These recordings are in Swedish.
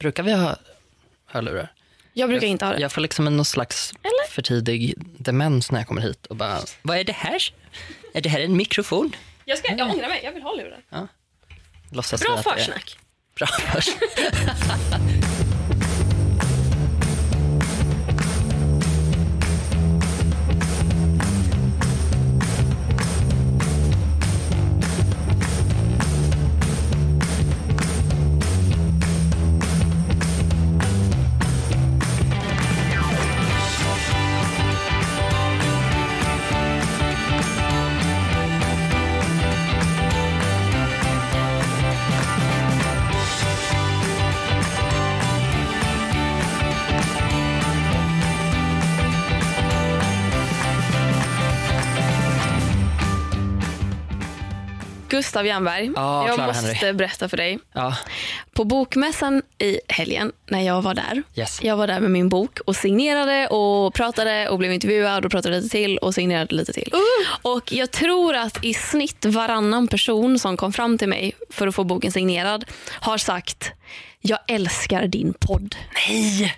Brukar vi ha hörlurar? Jag brukar inte ha det. Jag får liksom en någon slags Eller? för tidig demens när jag kommer hit och bara, vad är det här? Är det här en mikrofon? Jag, ska, jag ångrar mig, jag vill ha lurar. Låtsas Bra försnack. Bra försnack. Gustav Jernberg, Ja, jag Clara måste Henry. berätta för dig. Ja, På bokmässan i helgen, när jag var där. yes. Jag var där med min bok och signerade och pratade och blev intervjuad och pratade lite till och signerade lite till. Och jag tror att i snitt varannan person som kom fram till mig för att få boken signerad har sagt jag älskar din podd. Nej!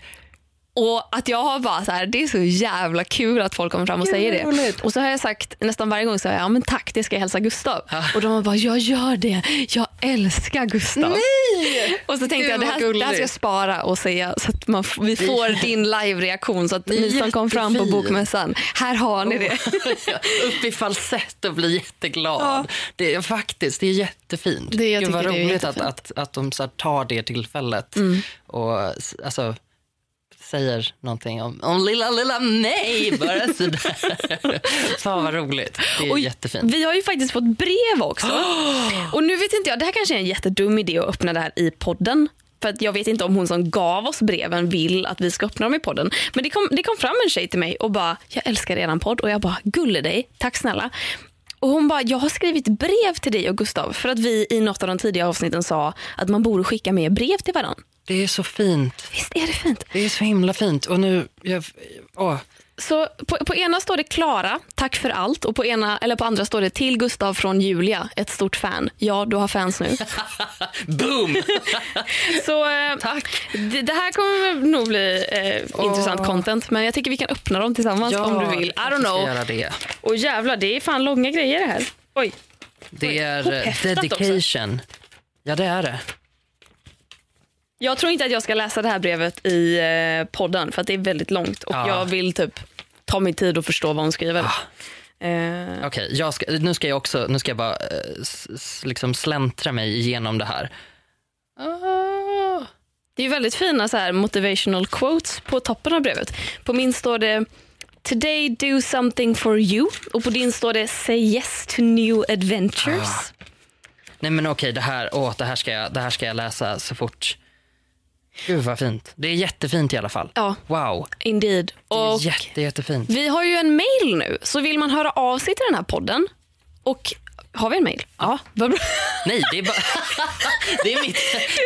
Och att jag har bara så här, det är så jävla kul att folk kommer fram och säger det. roligt. Och så har jag sagt nästan varje gång så jag, ja men tack det ska jag hälsa Gustav. Och de har bara, jag gör det, jag älskar Gustav. Nej! Och så tänkte Gud, jag, det här, det här ska jag spara och säga så att man, vi får din live-reaktion så att ni som kom fram på bokmässan, här har ni det. Upp i falsett och bli jätteglad. Det är faktiskt, det är jättefint. Det- jag Gud, vad tycker det är roligt att, att, att de så här tar det tillfället Mm. och alltså, säger någonting om, om lilla, lilla mig. Bara sådär. Fan vad roligt. Det är Och jättefint. Vi har ju faktiskt fått brev också. Och nu vet inte jag, det här kanske är en jättedum idé att öppna det här i podden. För att jag vet inte om hon som gav oss breven vill att vi ska öppna dem i podden. Men det kom, det kom fram en tjej till mig och bara, jag älskar eran podd. Och jag bara, gulle dig, tack snälla. Och hon bara, jag har skrivit brev till dig och Gustav. För att vi i något av de tidiga avsnitten sa att man borde skicka med brev till varandra. Det är så fint. Visst är det fint? Det är så himla fint. Och nu, jag, åh. Så på, på ena står det Klara, tack för allt. Och på, ena, eller på andra står det till Gustav från Julia, ett stort fan. Ja, du har fans nu. Boom! Så eh, Tack. det, det här kommer nog bli eh, intressant content. Men jag tycker vi kan öppna dem tillsammans om du vill. I don't know. Göra det. Och jävlar, det är fan långa grejer det här. Oj. Det är eh, Hopphäftat dedication. Ja, det är det. Jag tror inte att jag ska läsa det här brevet i eh, podden för att det är väldigt långt och Ja. jag vill typ ta min tid och förstå vad hon skriver. Ah. Eh, Okej, ska, nu ska jag också, nu ska jag bara eh, s, liksom släntra mig igenom det här. Ah. Det är väldigt fina så här motivational quotes på toppen av brevet. På min står det Today do something for you och på din står det Say yes to new adventures. Ah. Nej men okej, det, här, åh, det, här ska jag, det här ska jag läsa så fort. Gud vad fint. Det är jättefint i alla fall. Ja, Wow, indeed. det är Och jätte, jättefint. vi har ju en mail nu, så vill man höra av sig till den här podden och har vi en mail? Ja. Nej, det är bara... det är mitt...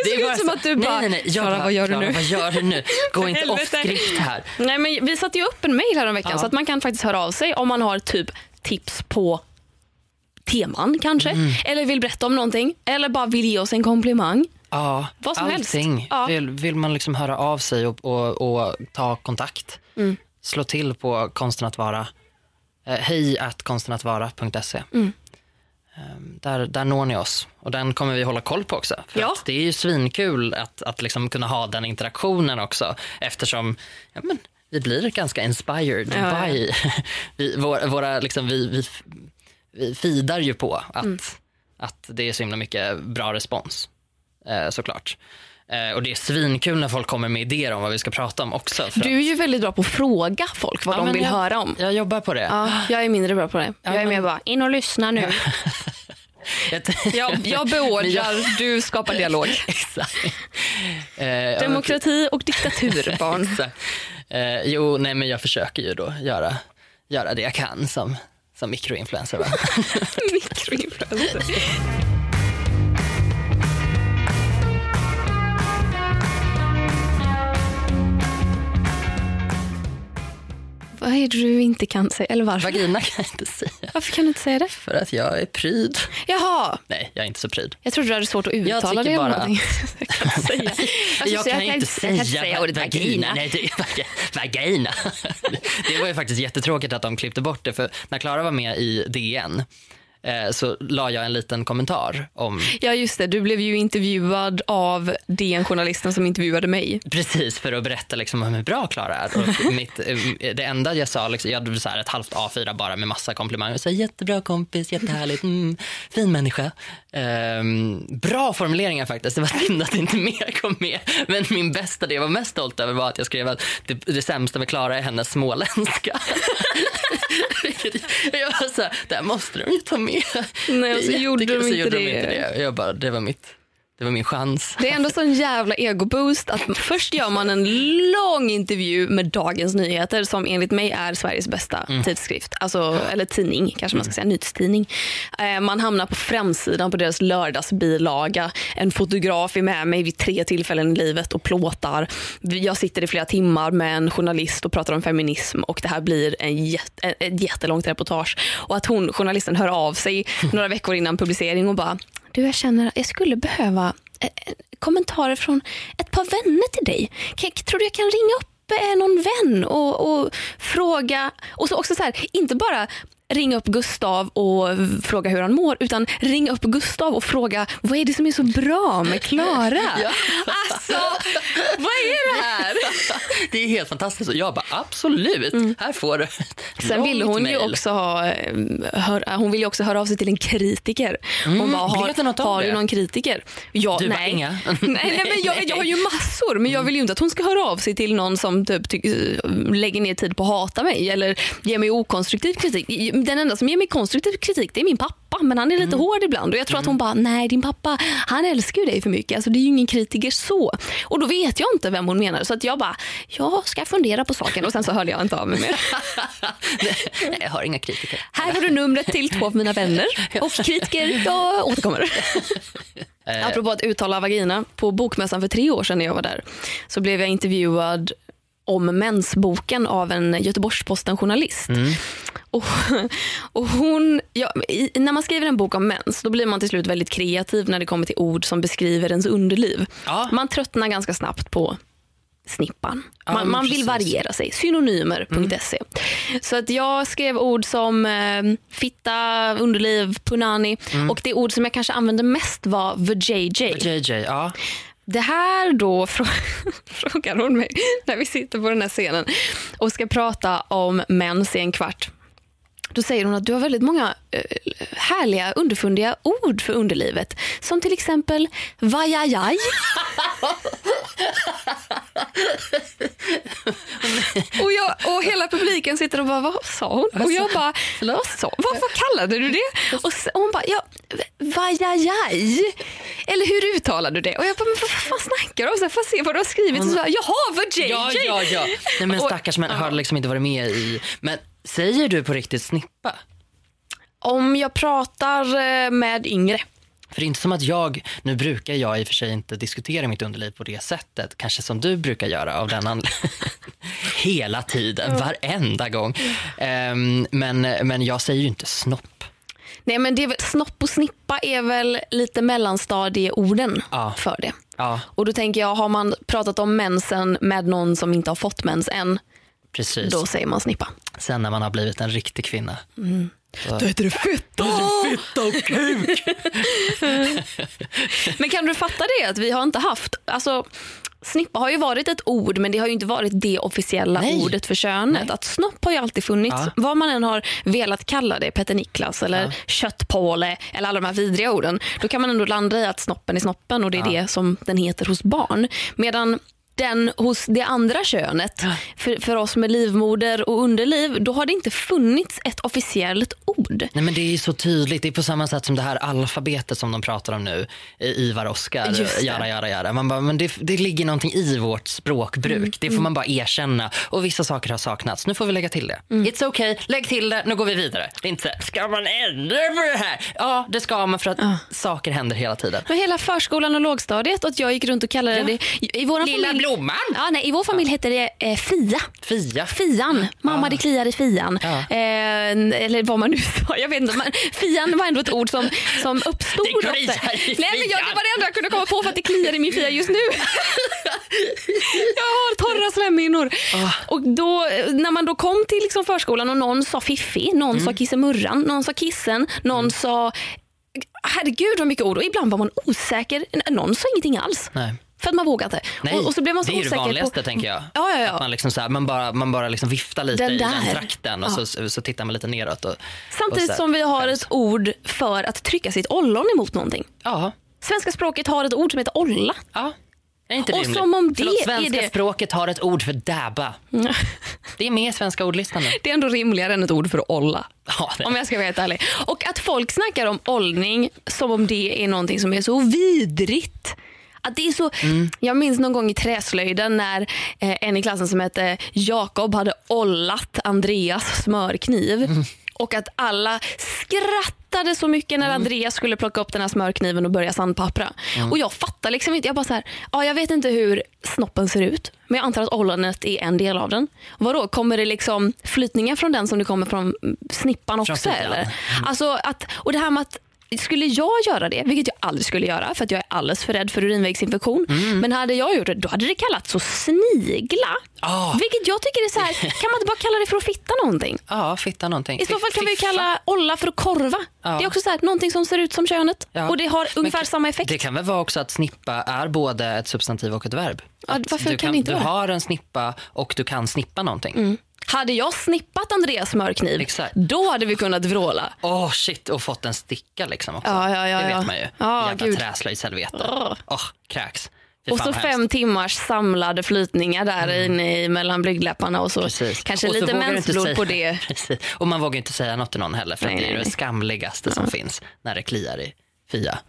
Det såg ut som att du bara, nej, nej, nej. Klara, vad gör du nu? Vad gör du nu? Gå inte off script här. Nej, men vi satte ju upp en mail här om veckan Ja. så att man kan faktiskt höra av sig om man har typ tips på teman kanske. Mm. Eller vill berätta om någonting. Eller bara vill ge oss en komplimang. Ja, Vad som helst. allting. Ja. Vill, vill man liksom höra av sig och, och, och ta kontakt, Mm. slå till på konsten att vara. Eh, hej at konstenatvara.se. Mm. Ehm, där, där når ni oss och den kommer vi hålla koll på också. För Ja. att det är ju svinkul att, att liksom kunna ha den interaktionen också eftersom ja, men, vi blir ganska inspired Ja, by vi, våra, våra, liksom, vi, vi, vi fidar ju på att, Mm. att det är så himla mycket bra respons såklart. Eh, och det är svinkul när folk kommer med idéer om vad vi ska prata om också. Du är ju väldigt bra på att fråga folk vad Ja, de vill jag- höra om. Jag jobbar på det. Ja, jag är mindre bra på det. Jag är mer bara, in och lyssna nu. Jag, jag beordrar, du skapar dialog. Eh, Demokrati och diktatur, barn. Eh, jo, nej men jag försöker ju då göra, göra det jag kan som, som mikroinfluencer. Mikroinfluencer. Vad är det du inte kan säga? Eller varför? Vagina kan jag inte säga. Varför kan du inte säga det? För att jag är pryd. Jaha, Nej, jag är inte så pryd. jag trodde du hade svårt att Jag uttala tycker det. bara eller någonting. jag kan inte säga. Alltså, jag kan inte säga, ordet vagina. Nej, det vagina. det var ju faktiskt jättetråkigt att de klippte bort det. För när Klara var med i DN så la jag en liten kommentar om Ja, just det. Du blev ju intervjuad av DN-journalisten som intervjuade mig. Precis, för att berätta liksom hur bra Klara är. Och mitt, eh, det enda jag sa, liksom, jag hade så här ett halvt A4 bara med massa komplimanger. Så här, jättebra kompis, jättehärligt, mm, fin människa. Ehm, bra formuleringar faktiskt. Det var synd att inte mer kom med. Men min bästa, det jag var mest stolt över var att jag skrev att det, det sämsta med Klara är hennes småländska. Jag var så här, det här måste de ju ta med. Nej, och så Det gjorde de Så inte gjorde de det. inte det. Jag bara, det var mitt. Det var min chans. Det är ändå sån jävla egoboost att först gör man en lång intervju med Dagens Nyheter som enligt mig är Sveriges bästa Mm. tidskrift. Alltså, eller tidning kanske man ska säga, nyhetstidning. Eh, Man hamnar på framsidan på deras lördagsbilaga. En fotograf är med mig vid tre tillfällen i livet och plåtar. Jag sitter i flera timmar med en journalist och pratar om feminism och det här blir en jätte, ett jättelångt reportage. Och att hon, journalisten hör av sig några veckor innan publicering och bara du, jag känner att jag skulle behöva eh, eh, kommentarer från ett par vänner till dig. Tror du jag kan ringa upp eh, någon vän och, och fråga... Och så också så här, inte bara ringa upp Gustav och fråga hur han mår utan ringa upp Gustav och fråga vad är det som är så bra med Klara? Ja. Alltså, vad är det här? Det är helt fantastiskt. Jag bara absolut, här får du Mm. Sen ville hon ju mejl. också ha, eh, hör, hon ville ju också höra av sig till en kritiker. Hon Mm, bara, har, har du någon kritiker? Ja, Du bara, nej. inga? nej, nej, men jag, jag har ju massor, men jag vill ju inte att hon ska höra av sig till någon som typ, ty, lägger ner tid på att hata mig eller ger mig okonstruktiv kritik. Den enda som ger mig konstruktiv kritik det är min pappa, men han är lite hård ibland. Och Jag tror att hon bara, nej din pappa han älskar dig för mycket, alltså, det är ju ingen kritiker så. Och då vet jag inte vem hon menar, så att jag bara, jag ska fundera på saken och sen så hörde jag inte av mig mer. Nej, jag har inga kritiker. Här har du numret till två av mina vänner. Och kritiker, jag återkommer. Apropå att uttala vagina. På bokmässan för tre år sedan när jag var där så blev jag intervjuad om mensboken av en Göteborgs-Posten-journalist. Och, och hon, ja, i, när man skriver en bok om mens då blir man till slut väldigt kreativ när det kommer till ord som beskriver ens underliv. Ja. Man tröttnar ganska snabbt på snippan. Ja, Man, vill variera sig. Synonymer.se. Så att jag skrev ord som eh, fitta, underliv, punani och det ord som jag kanske använde mest var vajayjay. JJ, ja. Det här då frå- frågar hon mig när vi sitter på den här scenen och ska prata om mens i en kvart. Då säger hon att du har väldigt många eh, härliga underfundiga ord för underlivet. Som till exempel vajajaj. och, jag, och hela publiken sitter och bara, vad sa hon? Och jag bara, vad sa, varför kallade du det? Och så- och hon bara, ja, vajajaj. Eller hur uttalar du det? Och jag bara, men vad fan snackar du om? Så jag får se vad du har skrivit. Och så, Jaha, vajajaj. Ja, ja, ja. Nej, men stackars män har liksom inte varit med i... Men säger du på riktigt snippa? Om jag pratar eh, med yngre. För det är inte som att jag, nu brukar jag i och för sig inte diskutera mitt underliv på det sättet, kanske som du brukar göra av den anledningen. Hela tiden, varenda gång. Ehm, men, men jag säger ju inte snopp. Nej, men det är väl, snopp och snippa är väl lite mellanstadieorden Ja. för det. Ja, Och då tänker jag, har man pratat om mensen med någon som inte har fått mens än, precis. då säger man snippa. Sen när man har blivit en riktig kvinna. Då heter det fitta! Fitta och kuk! Men kan du fatta det att vi har inte haft, alltså snippa har ju varit ett ord men det har ju inte varit det officiella Nej. ordet för könet. Att snopp har ju alltid funnits. Ja. Vad man än har velat kalla det, Petter Niklas eller Ja. köttpåle eller alla de här vidriga orden. Då kan man ändå landa i att snoppen är snoppen och det är Ja. det som den heter hos barn. Medan den hos det andra könet, för, för oss med livmoder och underliv, då har det inte funnits ett officiellt ord. Nej men det är ju så tydligt, det är på samma sätt som det här alfabetet som de pratar om nu, Ivar Oskar, jara jara jara. Man bara, men det, det ligger någonting i vårt språkbruk, Mm, det får man bara erkänna. Och vissa saker har saknats, nu får vi lägga till det. Mm. It's okay, lägg till det, nu går vi vidare. Det är inte så ska man ändra på det här? Ja, det ska man för att saker händer hela tiden. Men hela förskolan och lågstadiet och jag gick runt och kallade Ja. det i, i våran Lilla familj. Blomman! Ja, nej, I vår familj heter det eh, Fia. Fia. Fian. Mamma, det kliar i fian. Ja. Eh, eller vad man nu sa. Jag vet inte. Men fian var ändå ett ord som, som uppstod. Det kliar ofta. i Nej, men jag, det fian. var det enda jag kunde komma på för att det kliar i min fia just nu. jag har torra slemhinnor. Ah. Och då, när man då kom till liksom förskolan och någon sa Fiffi, någon Mm. sa Kissemurran, någon sa Kissen, någon sa Herregud vad mycket ord och ibland var man osäker. Någon sa ingenting alls. Nej. För att man vågade inte. Nej, och, och så blev man så det är ju det vanligaste på... tänker jag. Ja, ja, ja. Att man, liksom så här, man bara, man bara liksom viftar lite Den i den trakten och Ja. så, så tittar man lite neråt. Och, Samtidigt och som vi har ett ord för att trycka sitt ollon emot någonting. Ja, Svenska språket har ett ord som heter olla. ja. Är inte Och rimligt? som om det Förlåt, svenska det- språket har ett ord för dabba. Det är med i svenska ordlistan nu. Det är ändå rimligare än ett ord för olla. Ja. Om jag ska vara helt ärlig. Och att folk snackar om ollning som om det är någonting som är så vidrigt. Att det är så, Mm. Jag minns någon gång i träslöjden när eh, en i klassen som hette Jakob hade ollat Andreas smörkniv. Mm. Och att alla skrattade så mycket Mm. när Andreas skulle plocka upp den här smörkniven och börja sandpappra. Mm. Och jag fattar liksom inte. Jag bara så här, ja, jag vet inte hur snoppen ser ut. Men jag antar att ollanet är en del av den. Vadå, kommer det liksom flytningar från den som det kommer från snippan också? eller? Alltså att, och det här med att skulle jag göra det, vilket jag aldrig skulle göra för att jag är alldeles för rädd för urinvägsinfektion. Mm. Men hade jag gjort det, då hade det kallats att snigla. Ah. Vilket jag tycker är så här, kan man inte bara kalla det för att fitta någonting? Ja, fitta någonting. I så fall kan vi Fiffa. kalla olla för att korva. Ja. Det är också så här, någonting som ser ut som könet. Ja. Och det har Men ungefär k- samma effekt. Det kan väl vara också att snippa är både ett substantiv och ett verb? Ja, varför du kan det inte Du vara? har en snippa och du kan snippa någonting. Hade jag snippat Andreas smörkniv, Exakt. då hade vi kunnat vråla. Åh shit, och fått en sticka liksom också. Ja, ja, ja, det ja. vet man ju. Ja, Jävla träslöjdshelvete. Åh. Åh, kräks. Och så fem timmars samlade flytningar där inne i mellan blygdläpparna och så Precis. kanske Och så lite mensblod på det. Precis. Och man vågar inte säga något till någon heller för Nej, det är nej, det skamligaste som finns när det kliar i Fia.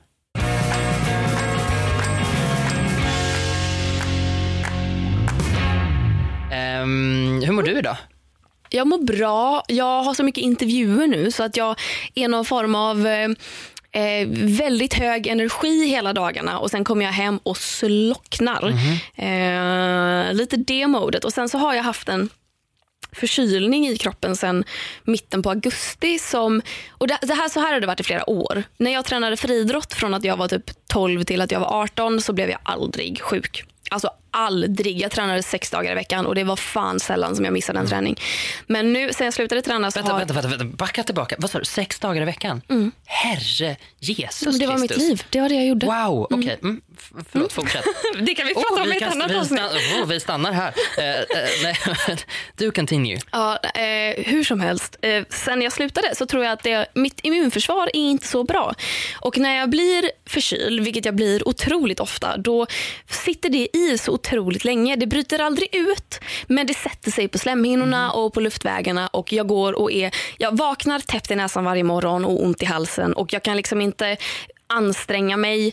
Ehm, hur mår du idag? Jag mår bra. Jag har så mycket intervjuer nu så att jag är någon form av eh, eh väldigt hög energi hela dagarna och sen kommer jag hem och slocknar. Eh, lite det modet. Och sen så har jag haft en förkylning i kroppen sen mitten på augusti. Som, och det, det här, så här har det varit i flera år. När jag tränade friidrott från att jag var typ 12 till att jag var 18 så blev jag aldrig sjuk. Alltså aldrig. Jag tränade sex dagar i veckan och det var fan sällan som jag missade en träning. Men nu sen jag slutade träna så Vänta, har... vänta, vänta, vänta, backa tillbaka. Vad sa du, sex dagar i veckan? Herre Jesus det var mitt Kristus. liv. Det var det jag gjorde. Wow, okej. Mm. F- förlåt, fortsätt. Det kan vi Oh, prata om vi, i ett kan, annat vi, avsnitt. stannar, oh, vi stannar här. Eh, eh, nej, du continue. Ja, eh, hur som helst. Sen jag slutade så tror jag att det, mitt immunförsvar är inte så bra. Och när jag blir förkyld, vilket jag blir otroligt ofta, då sitter det i så otroligt länge. Det bryter aldrig ut, men det sätter sig på slemhinnorna och på luftvägarna och jag går och är, jag vaknar täppt i näsan varje morgon och ont i halsen och jag kan liksom inte anstränga mig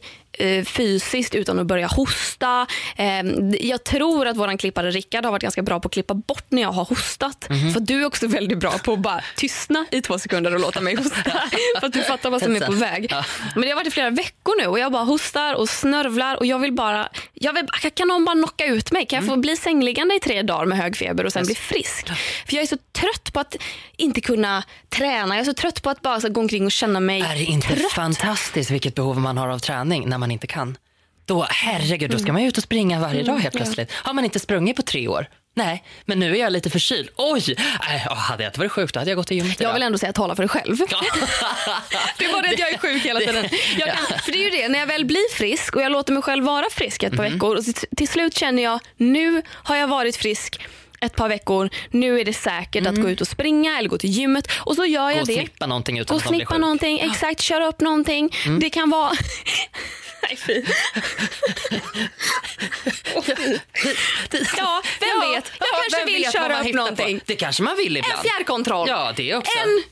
fysiskt utan att börja hosta. Eh, jag tror att vår klippare Rickard har varit ganska bra på att klippa bort när jag har hostat. För du är också väldigt bra på att bara tystna i två sekunder och låta mig hosta. för att du fattar vad som är på väg. Men det har varit i flera veckor nu och jag bara hostar och snörvlar och jag vill bara, jag vill, kan någon bara knocka ut mig? Kan jag få bli sängliggande i tre dagar med hög feber och sen bli frisk? För jag är så trött på att inte kunna träna. Jag är så trött på att bara gå omkring och känna mig Är det inte trött. fantastiskt vilket behov man har av träning när man inte kan? Då, herregud, då ska man ju ut och springa varje dag helt plötsligt. Har man inte sprungit på tre år? Nej, men nu är jag lite förkyld. Oj! Åh, hade jag inte varit sjuk då hade jag gått till gymmet Jag idag. vill ändå säga tala för dig själv. Det är bara det att jag är sjuk hela tiden. Jag kan, för det är ju det, när jag väl blir frisk och jag låter mig själv vara frisk ett par Mhm. veckor och till slut känner jag nu har jag varit frisk ett par veckor, nu är det säkert att gå ut och springa eller gå till gymmet och så gör. Gå jag och det. snippa någonting utan Gå att snippa. Mm. någonting, exakt, köra upp någonting. Det kan vara... Nej fy. Ja, vem Ja, vet? Jag ja, kanske vill köra upp hittar på? någonting. Det kanske man vill ibland. En fjärrkontroll. Ja, det också. En...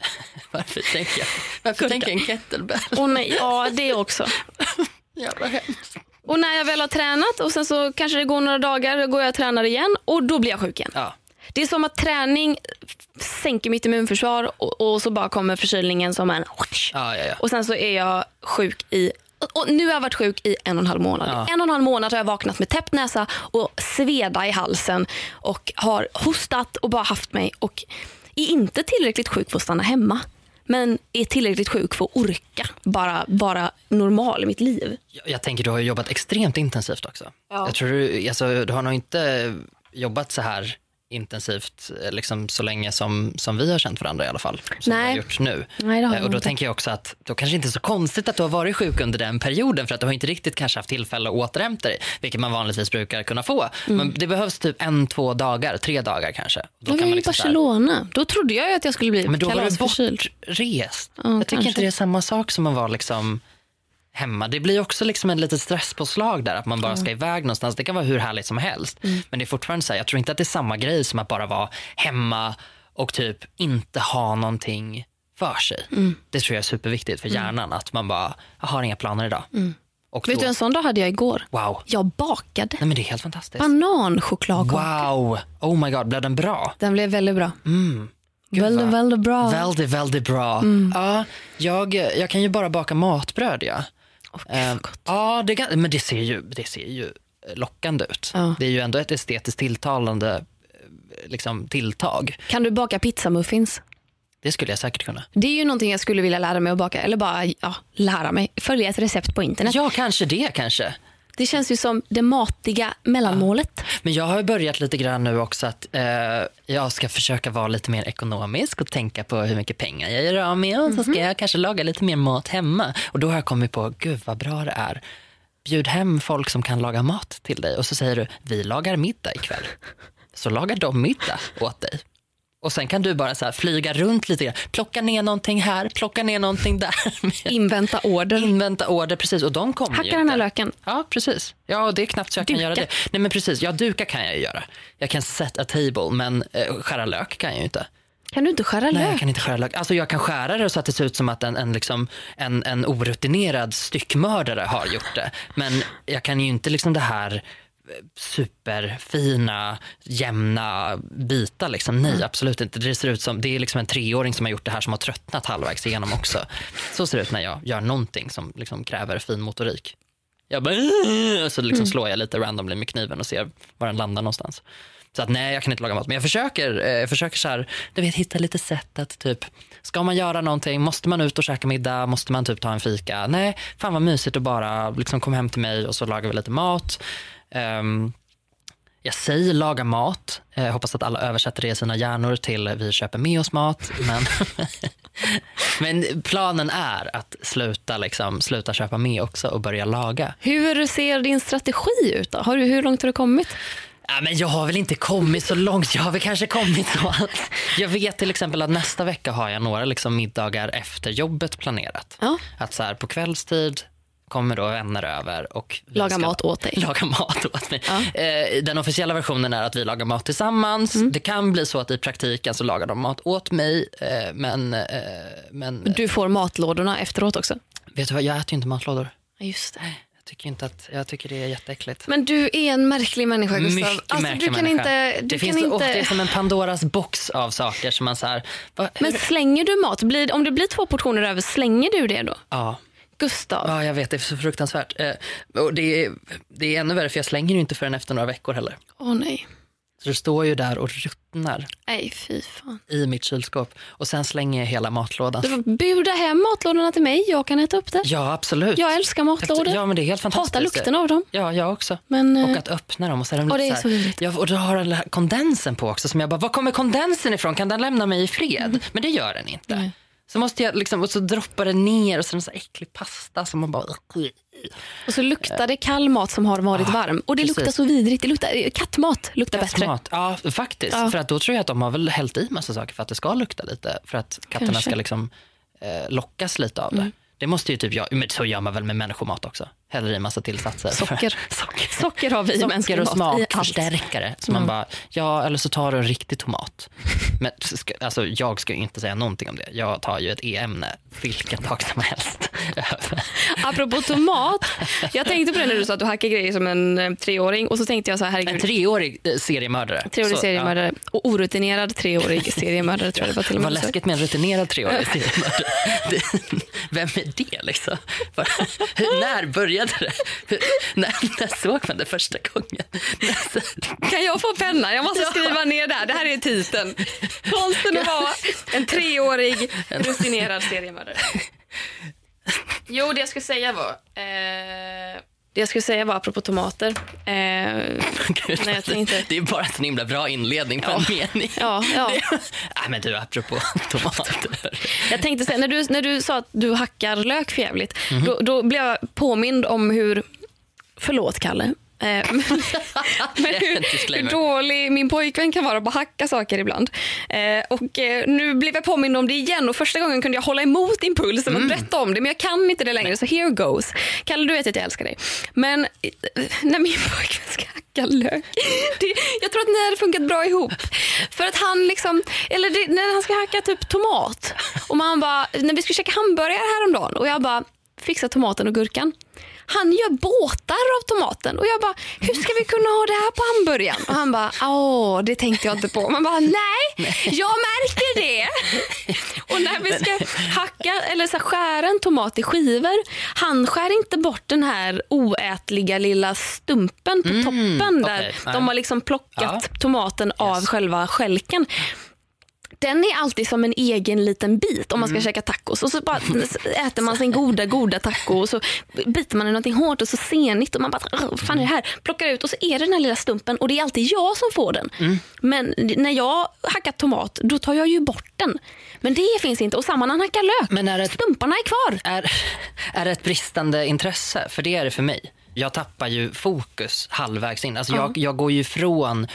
Varför tänker jag, varför tänker jag en kettlebell? Åh nej, ja det också. Jävla hemskt. Och när jag väl har tränat och sen så kanske det går några dagar, då går jag och tränar igen och då blir jag sjuk igen. Ja. Det är som att träning sänker mitt immunförsvar och, och så bara kommer förkylningen som en... Ja, ja. Och sen så är jag sjuk i Och- Och nu har jag varit sjuk i en och en halv månad. Ja. En och en halv månad har jag vaknat med täppt näsa och sveda i halsen och har hostat och bara haft mig och är inte tillräckligt sjuk för att stanna hemma. Men är tillräckligt sjuk för att orka bara vara normal i mitt liv. Jag, jag tänker du har jobbat extremt intensivt också. Ja. Jag tror du, alltså, du har nog inte jobbat så här intensivt eh, liksom, så länge som, som vi har känt varandra i alla fall. Som Nej. vi har gjort nu. Nej, har Eh, och då tänker jag också att då kanske inte är så konstigt att du har varit sjuk under den perioden för att du har inte riktigt kanske haft tillfälle att återhämta dig, vilket man vanligtvis brukar kunna få. Men det behövs typ en, två dagar, tre dagar kanske. Då Jag var i liksom här- Barcelona. Då trodde jag att jag skulle bli men då var du kalasförkyld. bortrest. Ja, jag tycker kanske. inte det är samma sak som att vara liksom hemma. Det blir också liksom en litet stresspåslag där, att man bara ska iväg någonstans. Det kan vara hur härligt som helst. Mm. Men det är fortfarande så här, jag tror inte att det är samma grej som att bara vara hemma och typ inte ha någonting för sig. Mm. Det tror jag är superviktigt för hjärnan, att man bara, jag har inga planer idag. Och Vet då, du, en sån dag hade jag igår. wow, Jag bakade nej men det är helt fantastiskt. bananchokladkaka. Wow, oh my god, blev den bra? Den blev väldigt bra. Gud, väldigt, vad- väldigt bra. Väldigt, väldigt bra. Mm. Ja, jag, jag kan ju bara baka matbröd. Ja, Vad gott. ja det, men det ser, ju, det ser ju lockande ut. Ja. Det är ju ändå ett estetiskt tilltalande eh, liksom, tilltag. Kan du baka pizzamuffins? Det skulle jag säkert kunna. Det är ju någonting jag skulle vilja lära mig att baka. Eller bara ja, lära mig. Följa ett recept på internet. Ja, kanske det kanske. Det känns ju som det matiga mellanmålet. Men jag har börjat lite grann nu också att eh, jag ska försöka vara lite mer ekonomisk och tänka på hur mycket pengar jag gör av med och så ska jag kanske laga lite mer mat hemma. Och då har jag kommit på, gud vad bra det är. Bjud hem folk som kan laga mat till dig och så säger du, vi lagar middag ikväll. Så lagar de middag åt dig. Och sen kan du bara så flyga runt lite grann. Plocka ner någonting här, plocka ner någonting där. Invänta order. Invänta order, precis. Och de kommer Hacka den här löken. Ja, precis. Ja, det är knappt så jag kan Duka. göra det. Nej, men precis. Ja, duka kan jag ju göra. Jag kan set a table, men eh, skära lök kan jag ju inte. Kan du inte skära Nej, jag lök? kan inte skära lök. Alltså, jag kan skära det så att det ser ut som att en, en, liksom, en, en orutinerad styckmördare har gjort det. Men jag kan ju inte liksom det här superfina, jämna bitar. Liksom. Nej, absolut inte. Det ser ut som, det är liksom en treåring som har gjort det här som har tröttnat halvvägs igenom också. Så ser det ut när jag gör någonting som liksom kräver fin motorik. Jag bara, så liksom slår jag lite randomly med kniven och ser var den landar någonstans. Så att nej, jag kan inte laga mat. Men jag försöker, eh, jag försöker så här, du vet, hitta lite sätt att typ, ska man göra någonting, måste man ut och käka middag, måste man typ ta en fika? Nej, fan vad mysigt att bara liksom kom hem till mig och så lagar vi lite mat. Ehm, jag säger laga mat. Jag hoppas att alla översätter det i sina hjärnor till vi köper med oss mat. Men, men planen är att sluta, liksom, sluta köpa med också och börja laga. Hur ser din strategi ut? Då? Har du, hur långt har du kommit? Ja, men jag har väl inte kommit så långt. Jag har väl kanske kommit något. Jag vet till exempel att nästa vecka har jag några liksom middagar efter jobbet planerat. Ja. Att så här, på kvällstid kommer då vänner över och vi Laga mat åt dig. Laga mat åt mig. Ja. Eh, den officiella versionen är att vi lagar mat tillsammans. Mm. Det kan bli så att i praktiken så lagar de mat åt mig. Eh, men eh, men Du får matlådorna efteråt också. vet du vad, jag äter ju inte matlådor. Just det. Jag tycker, inte att, jag tycker det är jätteäckligt. Men du är en märklig människa Gustav. Mycket alltså, märklig du kan människa. inte... Du det, kan finns, inte... det är som en Pandoras box av saker som man så här, va, Men slänger du mat? Blir, om det blir två portioner över, slänger du det då? ja. Gustav? ja, jag vet, det är så fruktansvärt. Eh, och det, är, det är ännu värre för jag slänger ju inte förrän efter några veckor heller. Åh nej. Så det står ju där och ruttnar Nej, fy fan. i mitt kylskåp och sen slänger jag hela matlådan. Du får buda hem matlådorna till mig. Jag kan äta upp det. Ja, absolut. Jag älskar matlådor. Ja, men det är helt fantastiskt. Hatar lukten av dem. Ja, jag också. Men, eh, och att öppna dem och så är de och lite det är så så här, vidrigt. ja, och då har den här kondensen på också som jag bara, var kommer kondensen ifrån? Kan den lämna mig i fred? Men det gör den inte. Nej. Så måste jag liksom, och så droppar det ner och så är det så äcklig pasta som man bara... Och så luktar det kall mat som har varit varm. Och det Ah, precis. luktar så vidrigt. Det luktar, kattmat luktar bättre. Mat. Ja, faktiskt. Ja. För att då tror jag att de har väl hällt i massa saker för att det ska lukta lite. För att katterna Kanske. ska liksom eh, lockas lite av det. Mm. Det måste ju typ jag, men så gör man väl med människomat också. Häller i massa tillsatser. Socker. Socker. Socker har vi i Socker mänsklig och mat. i allt. smakförstärkare. Så man bara, ja eller så tar du en riktig tomat. Men ska, alltså, jag ska inte säga någonting om det. Jag tar ju ett e-ämne vilken dag som helst. Apropå tomat. Jag tänkte på det när du sa att du hackar grejer som en eh, treåring. Och så tänkte jag så här, herregud. En treårig eh, seriemördare. Treårig Så, seriemördare. Och orutinerad treårig seriemördare tror jag det var till och Vad med. läskigt med en rutinerad treårig seriemördare. Vem är det liksom? Bara, när började det? När, när såg man det första gången? Kan jag få penna? Jag måste skriva ner där. Det här är titeln. Konsten att vara en treårig rutinerad seriemördare. Jo, det jag skulle säga var... Eh, det jag skulle säga var apropå tomater. Eh, Gud, Nej, tänkte- Det är bara en himla bra inledning på en mening. ja, ja. Nej, men du, apropå tomater. Jag tänkte säga, när du, när du sa att du hackar lök för jävligt, Mhm. då, då blev jag påmind om hur... Förlåt, Kalle. Eh, men, hur, hur dålig min pojkvän kan vara på att hacka saker ibland. Eh, och eh, Nu blev jag påmind om det igen och första gången kunde jag hålla emot impulsen Mm. och berätta om det men jag kan inte det längre så here goes. Kalle du vet att jag älskar dig. Men eh, när min pojkvän ska hacka lök, det, jag tror att ni hade funkat bra ihop. För att han liksom, eller det, när han ska hacka typ tomat och man bara, när vi skulle käka hamburgare häromdagen och jag bara fixa tomaten och gurkan. Han gör båtar av tomaten och jag bara, hur ska vi kunna ha det här på hamburgaren? Och han bara, åh, det tänkte jag inte på. Man bara, nej, jag märker det. Och när vi ska hacka eller så skära en tomat i skivor, han skär inte bort den här oätliga lilla stumpen på toppen där nej. de har liksom plockat Ja. tomaten av själva skälken. Den är alltid som en egen liten bit om man ska Mm. käka tacos. Och så bara äter man sin goda, goda taco och så biter man i någonting hårt och så senigt och man bara, "Åh, vad fan är det här? Plockar ut och så är det den här lilla stumpen och det är alltid jag som får den. Mm. Men när jag hackar tomat, då tar jag ju bort den. Men det finns inte. Och samma när han hackar lök. Men är ett, Stumparna är kvar. är, är det ett bristande intresse? För det är det för mig. Jag tappar ju fokus halvvägs in. Alltså jag, jag går ju från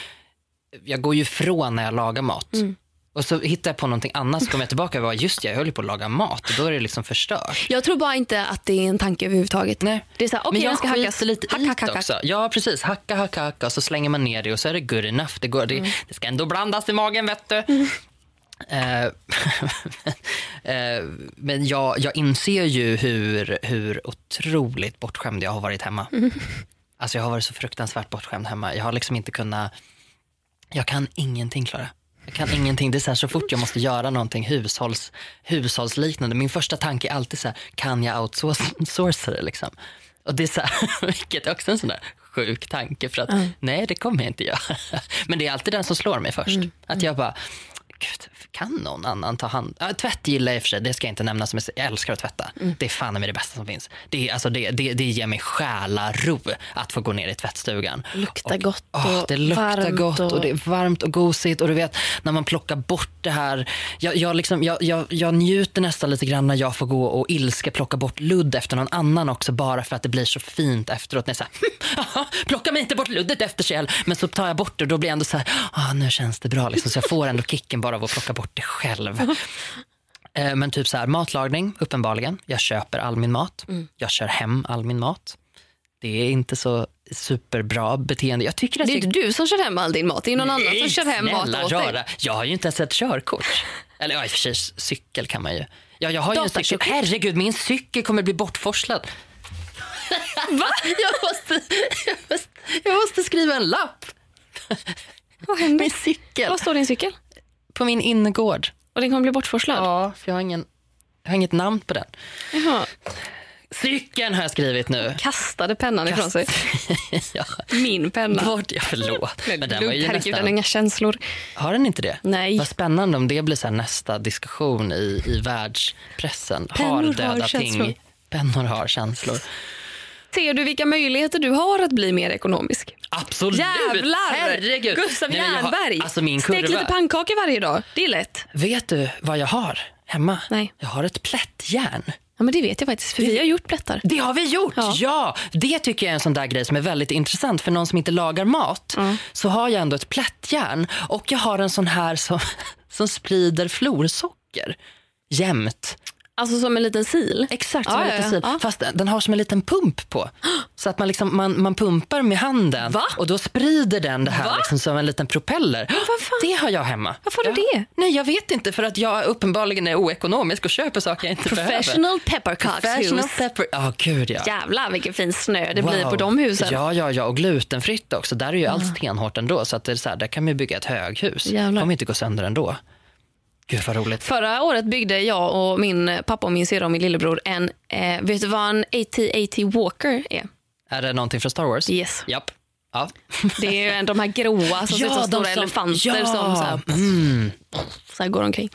jag går ju från när jag lagar mat. Mm. Och så hittar jag på någonting annat så kommer jag tillbaka och bara, just det, jag höll på att laga mat och då är det liksom förstört. Jag tror bara inte att det är en tanke överhuvudtaget. Nej. Det är så här, Men jag ska hackas. lite hack, hack, det hack, också. Ja, precis. Hacka, hacka, hacka och så slänger man ner det och så är det good enough. Det, går, det, Mm. det ska ändå blandas i magen, vet du. Eh, eh, men jag, jag inser ju hur, hur otroligt bortskämd jag har varit hemma. Mm. Alltså jag har varit så fruktansvärt bortskämd hemma. Jag har liksom inte kunnat... Jag kan ingenting, Klara. Jag kan ingenting. Det är så, här, så fort jag måste göra någonting hushålls, hushållsliknande. Min första tanke är alltid så här, kan jag outsourca det? Liksom? Och det är så här, vilket är också en sån där sjuk tanke för att nej, det kommer jag inte göra. Men det är alltid den som slår mig först. Att jag bara, gud, kan någon annan ta hand ja, Tvätt gillar jag i och för sig, det ska jag inte nämna som jag älskar att tvätta. Det är fan med det bästa som finns. Det, alltså, det, det, det ger mig själara att få gå ner i tvättstugan. Luktar Och- gott Åh, och Det luktar gott och... och- det är varmt och gosigt och du vet när man plockar bort det här. Jag, jag, liksom, jag, jag, jag njuter nästan lite grann när jag får gå och ilska plocka bort ludd efter någon annan också bara för att det blir så fint efteråt. När jag säger, "Haha, plocka mig inte bort luddet efter Kjell. Men så tar jag bort det och då blir jag ändå så här, ah, nu känns det bra. Liksom. Så jag får ändå kicken bara av att plocka bort det själv. Eh, Men typ så här, matlagning, uppenbarligen. Jag köper all min mat. Jag kör hem all min mat. Det är inte så superbra beteende. Jag tycker att Det är jag... inte du som kör hem all din mat. Det är någon annan som kör hem mat åt rara. dig. Jag har ju inte ens ett körkort. Eller ja, i och för sig cykel kan man ju. Ja, jag har ju en cykel. Herregud, min cykel kommer bli bortforslad. Va? Jag måste, jag, måste, jag måste skriva en lapp. Vad händer? Min cykel. Vad står din cykel? På min innergård. Och den kommer bli bortforslad? Ja, för jag har, ingen, jag har inget namn på den. Jaha. Cykeln har jag skrivit nu. Kastade pennan ifrån sig. ja. Min penna. Bort, ja, förlåt. Men den var ju Herregud, den har nästan... inga känslor. Har den inte det? Nej. Vad spännande om det blir så nästa diskussion i, i världspressen. Pennor har har döda känslor. ting. Pennor har känslor. Ser du vilka möjligheter du har att bli mer ekonomisk? Absolut! Jävlar! Herregud! Gustav Nej, jag har-. Alltså min Stek kurva. lite pannkakor varje dag. Det är lätt. Vet du vad jag har hemma? Nej. Jag har ett plättjärn. Ja, men det vet jag faktiskt, för vi har gjort plättar. Det har vi gjort! Ja. Ja. Det tycker jag är en sån där grej som är väldigt intressant. För någon som inte lagar mat så har jag ändå ett plättjärn. Och jag har en sån här som, som sprider florsocker jämt. Alltså som en liten sil? Exakt som Ja, en liten sil. Ja. Fast den har som en liten pump på. Så att man, liksom, man, man pumpar med handen Va? och då sprider den det här liksom som en liten propeller. Det har jag hemma. Varför har du det? Nej, jag vet inte. För att jag uppenbarligen är oekonomisk och köper saker jag inte behöver. Professional peppercockshus. Professional pepper. Ja, gud ja. Jävlar vilken fin snö det blir Wow. på de husen. Ja, ja, ja, och glutenfritt också. Där är ju allt stenhårt ändå. Så att det är så här, där kan man ju bygga ett höghus. Jävlar. kommer inte gå sönder ändå. Gud vad roligt. Förra året byggde jag och min pappa och min syrra och min lillebror en, eh, vet du vad en AT-AT Walker är? Är det någonting från Star Wars? Yes. Japp. Ja. Det är ju de här gråa som ser ut som stora elefanter ja. som så här, Mm. så här går omkring.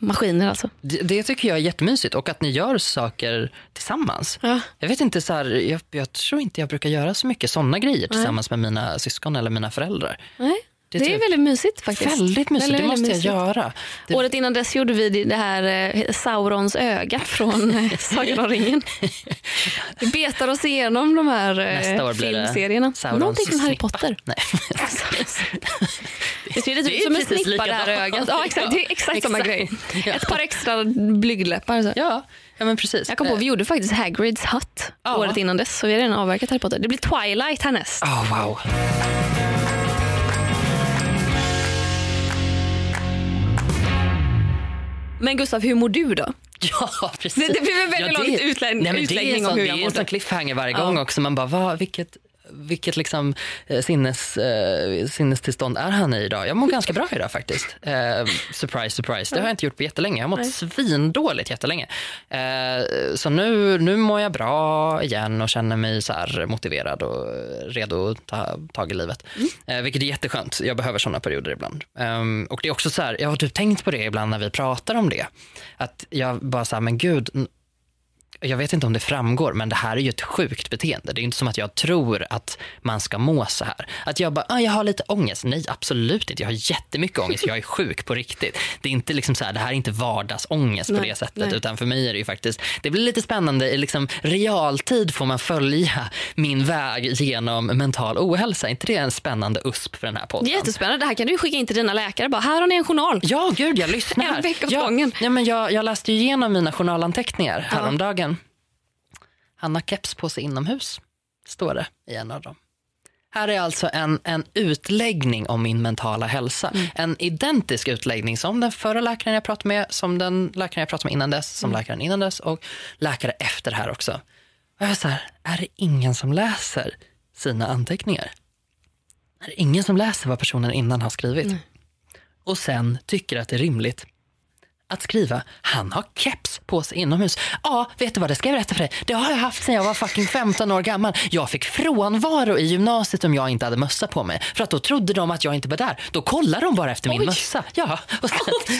Maskiner alltså. Det, det tycker jag är jättemysigt och att ni gör saker tillsammans. Ja. Jag vet inte, så här, jag, jag tror inte jag brukar göra så mycket sådana grejer tillsammans med mina syskon eller mina föräldrar. Nej. Det Det, är typ- väldigt mysigt faktiskt. Väldigt mysigt, Väldigt, det måste väldigt jag mysigt. göra. Det, Året innan dess gjorde vi det här eh, Saurons öga från eh, Sagan om ringen. Vi betar oss igenom de här eh, nästa år blir filmserierna. Saurons Någonting från Harry. Potter. Nej. Det ser lite ut är som en snippa det här ögat. Ja, exakt. Det är exakt samma Exakt. grej. Ja. Ett par extra blygdläppar. Så. ja, ja, men precis. Jag kom på, vi gjorde faktiskt Hagrids hatt Ja. året innan dess, så vi har redan avverkat Harry Potter. Det blir Twilight härnäst. Oh, wow. Men Gustav, hur mår du då? Ja, precis. Det- det blir en väldigt lång utlä- nej, men utläggning det är om hur Det jag är en mådde. sån cliffhanger varje Ja. gång också. Man bara, vad, vilket, vilket liksom, eh, sinnes, eh, sinnestillstånd är han i idag? Jag mår ganska bra idag faktiskt. Eh, surprise, surprise. Det har jag inte gjort på jättelänge. Jag har mått Nej. svindåligt jättelänge. Eh, så nu, nu mår jag bra igen och känner mig så motiverad och redo att ta tag i livet. Mm. Eh, vilket är jätteskönt. Jag behöver såna perioder ibland. Ehm, och det är också så här, jag har typ tänkt på det ibland när vi pratar om det. Att jag bara så här, men gud, jag vet inte om det framgår, men det här är ju ett sjukt beteende. Det är inte som att jag tror att man ska må så här. Att jag bara, ah, jag har lite ångest. Nej, absolut inte. Jag har jättemycket ångest. Jag är sjuk på riktigt. Det är inte liksom så här, det här är inte vardagsångest på Nej, det sättet. nej. Utan för mig är det ju faktiskt, det blir lite spännande. I liksom realtid får man följa min väg genom mental ohälsa. Är inte det en spännande USP för den här podden? Jättespännande. Det här kan du skicka in till dina läkare. Bara, här har ni en journal. Ja, gud, jag lyssnar. En vecka åt ja, gången. ja, men jag, jag läste ju igenom mina journalanteckningar häromdagen. Hanna keps på sig inomhus, står det i en av dem. Här är alltså en, en utläggning om min mentala hälsa. Mm. En identisk utläggning som den förra läkaren jag pratade med, som den läkaren jag pratade med innan dess, som Mm. läkaren innan dess och läkare efter här också. Och jag är så här, är det ingen som läser sina anteckningar? Är det ingen som läser vad personen innan har skrivit? och sen tycker att det är rimligt att skriva han har keps på sig inomhus. Ja, vet du vad, det ska jag berätta för dig. Det har jag haft sedan jag var fucking 15 år gammal. Jag fick frånvaro i gymnasiet om jag inte hade mössa på mig. För att då trodde de att jag inte var där. Då kollade de bara efter min Oj. mössa. Ja, och, sen,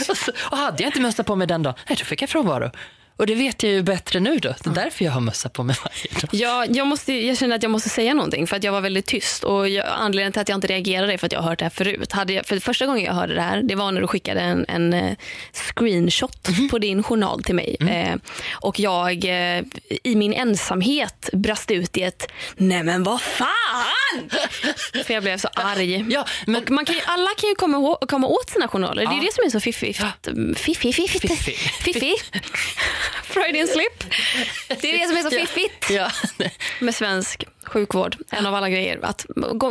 och, så, och hade jag inte mössa på mig den dagen, nej, då fick jag frånvaro. Och det vet jag ju bättre nu då. Det är därför jag har mössa på mig varje dag. Ja, jag, måste, jag känner att jag måste säga någonting för att jag var väldigt tyst. Och jag, anledningen till att jag inte reagerade är för att jag har hört det här förut. Hade jag, för första gången jag hörde det här det var när du skickade en, en eh, screenshot på din journal till mig. Eh, och jag eh, i min ensamhet brast ut i ett Nej men vad fan! för jag blev så arg. Ja, men Och man kan ju, alla kan ju komma, ihåg, komma åt sina journaler. Det är Ja. det som är så fiffigt. Fiffigt. Fiffig. Fiffigt. Freudian slip. Det är det som är så fiffigt Ja. med svensk sjukvård. En av alla grejer. Att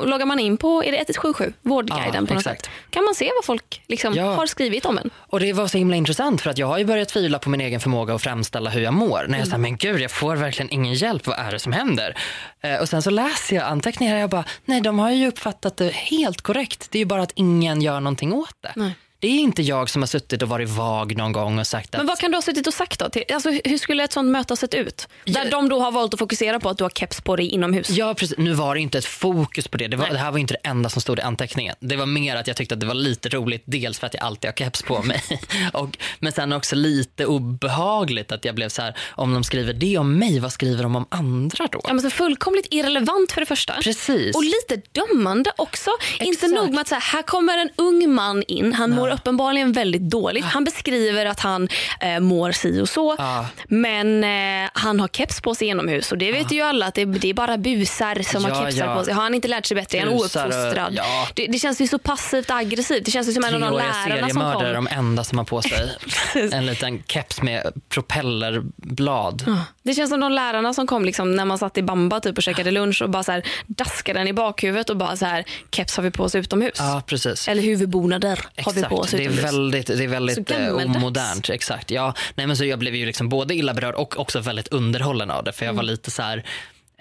loggar man in på är det 1177, Vårdguiden Ja, på något exakt. sätt, kan man se vad folk liksom Ja. har skrivit om en. Och det var så himla intressant för att jag har ju börjat tvivla på min egen förmåga att framställa hur jag mår. När jag säger men gud jag får verkligen ingen hjälp, vad är det som händer? Eh, och sen så läser jag anteckningar och jag bara, nej de har ju uppfattat det helt korrekt. Det är ju bara att ingen gör någonting åt det. Nej. Det är inte jag som har suttit och varit vag någon gång och sagt att Men vad kan du ha suttit och sagt då? Alltså, hur skulle ett sånt möte ha sett ut? Där Ja. de då har valt att fokusera på att du har keps på dig inomhus. Ja, precis. Nu var det inte ett fokus på det. Det, var, det här var inte det enda som stod i anteckningen. Det var mer att jag tyckte att det var lite roligt, dels för att jag alltid har keps på mig. och, men sen också lite obehagligt att jag blev så här, om de skriver det om mig, vad skriver de om andra då? Ja, men så fullkomligt irrelevant för det första. Precis. Och lite dömande också. Inte Exakt. nog med att så här, här kommer en ung man in, han mår uppenbarligen väldigt dåligt. Han beskriver att han eh, mår si och så. Ja. Men eh, han har keps på sig inomhus och det vet ju alla att det, det är bara busar som Ja, har kepsar ja. på sig. Har han inte lärt sig bättre? Är han ouppfostrad? ja. Det, det känns ju så passivt aggressivt. Det känns ju som en av de lärarna som seriemördare är kom. de enda som har på sig en liten keps med propellerblad. Det känns som de lärarna som kom liksom när man satt i bamba typ och käkade lunch och bara så här daskade den i bakhuvudet och bara så här keps har vi på oss utomhus. Ja, precis. Eller huvudbonader har vi på oss det är väldigt, det är väldigt eh, omodernt. Exakt. Ja, nej, men så jag blev ju liksom både illa berörd och också väldigt underhållen av det. För jag Mm. var lite så här,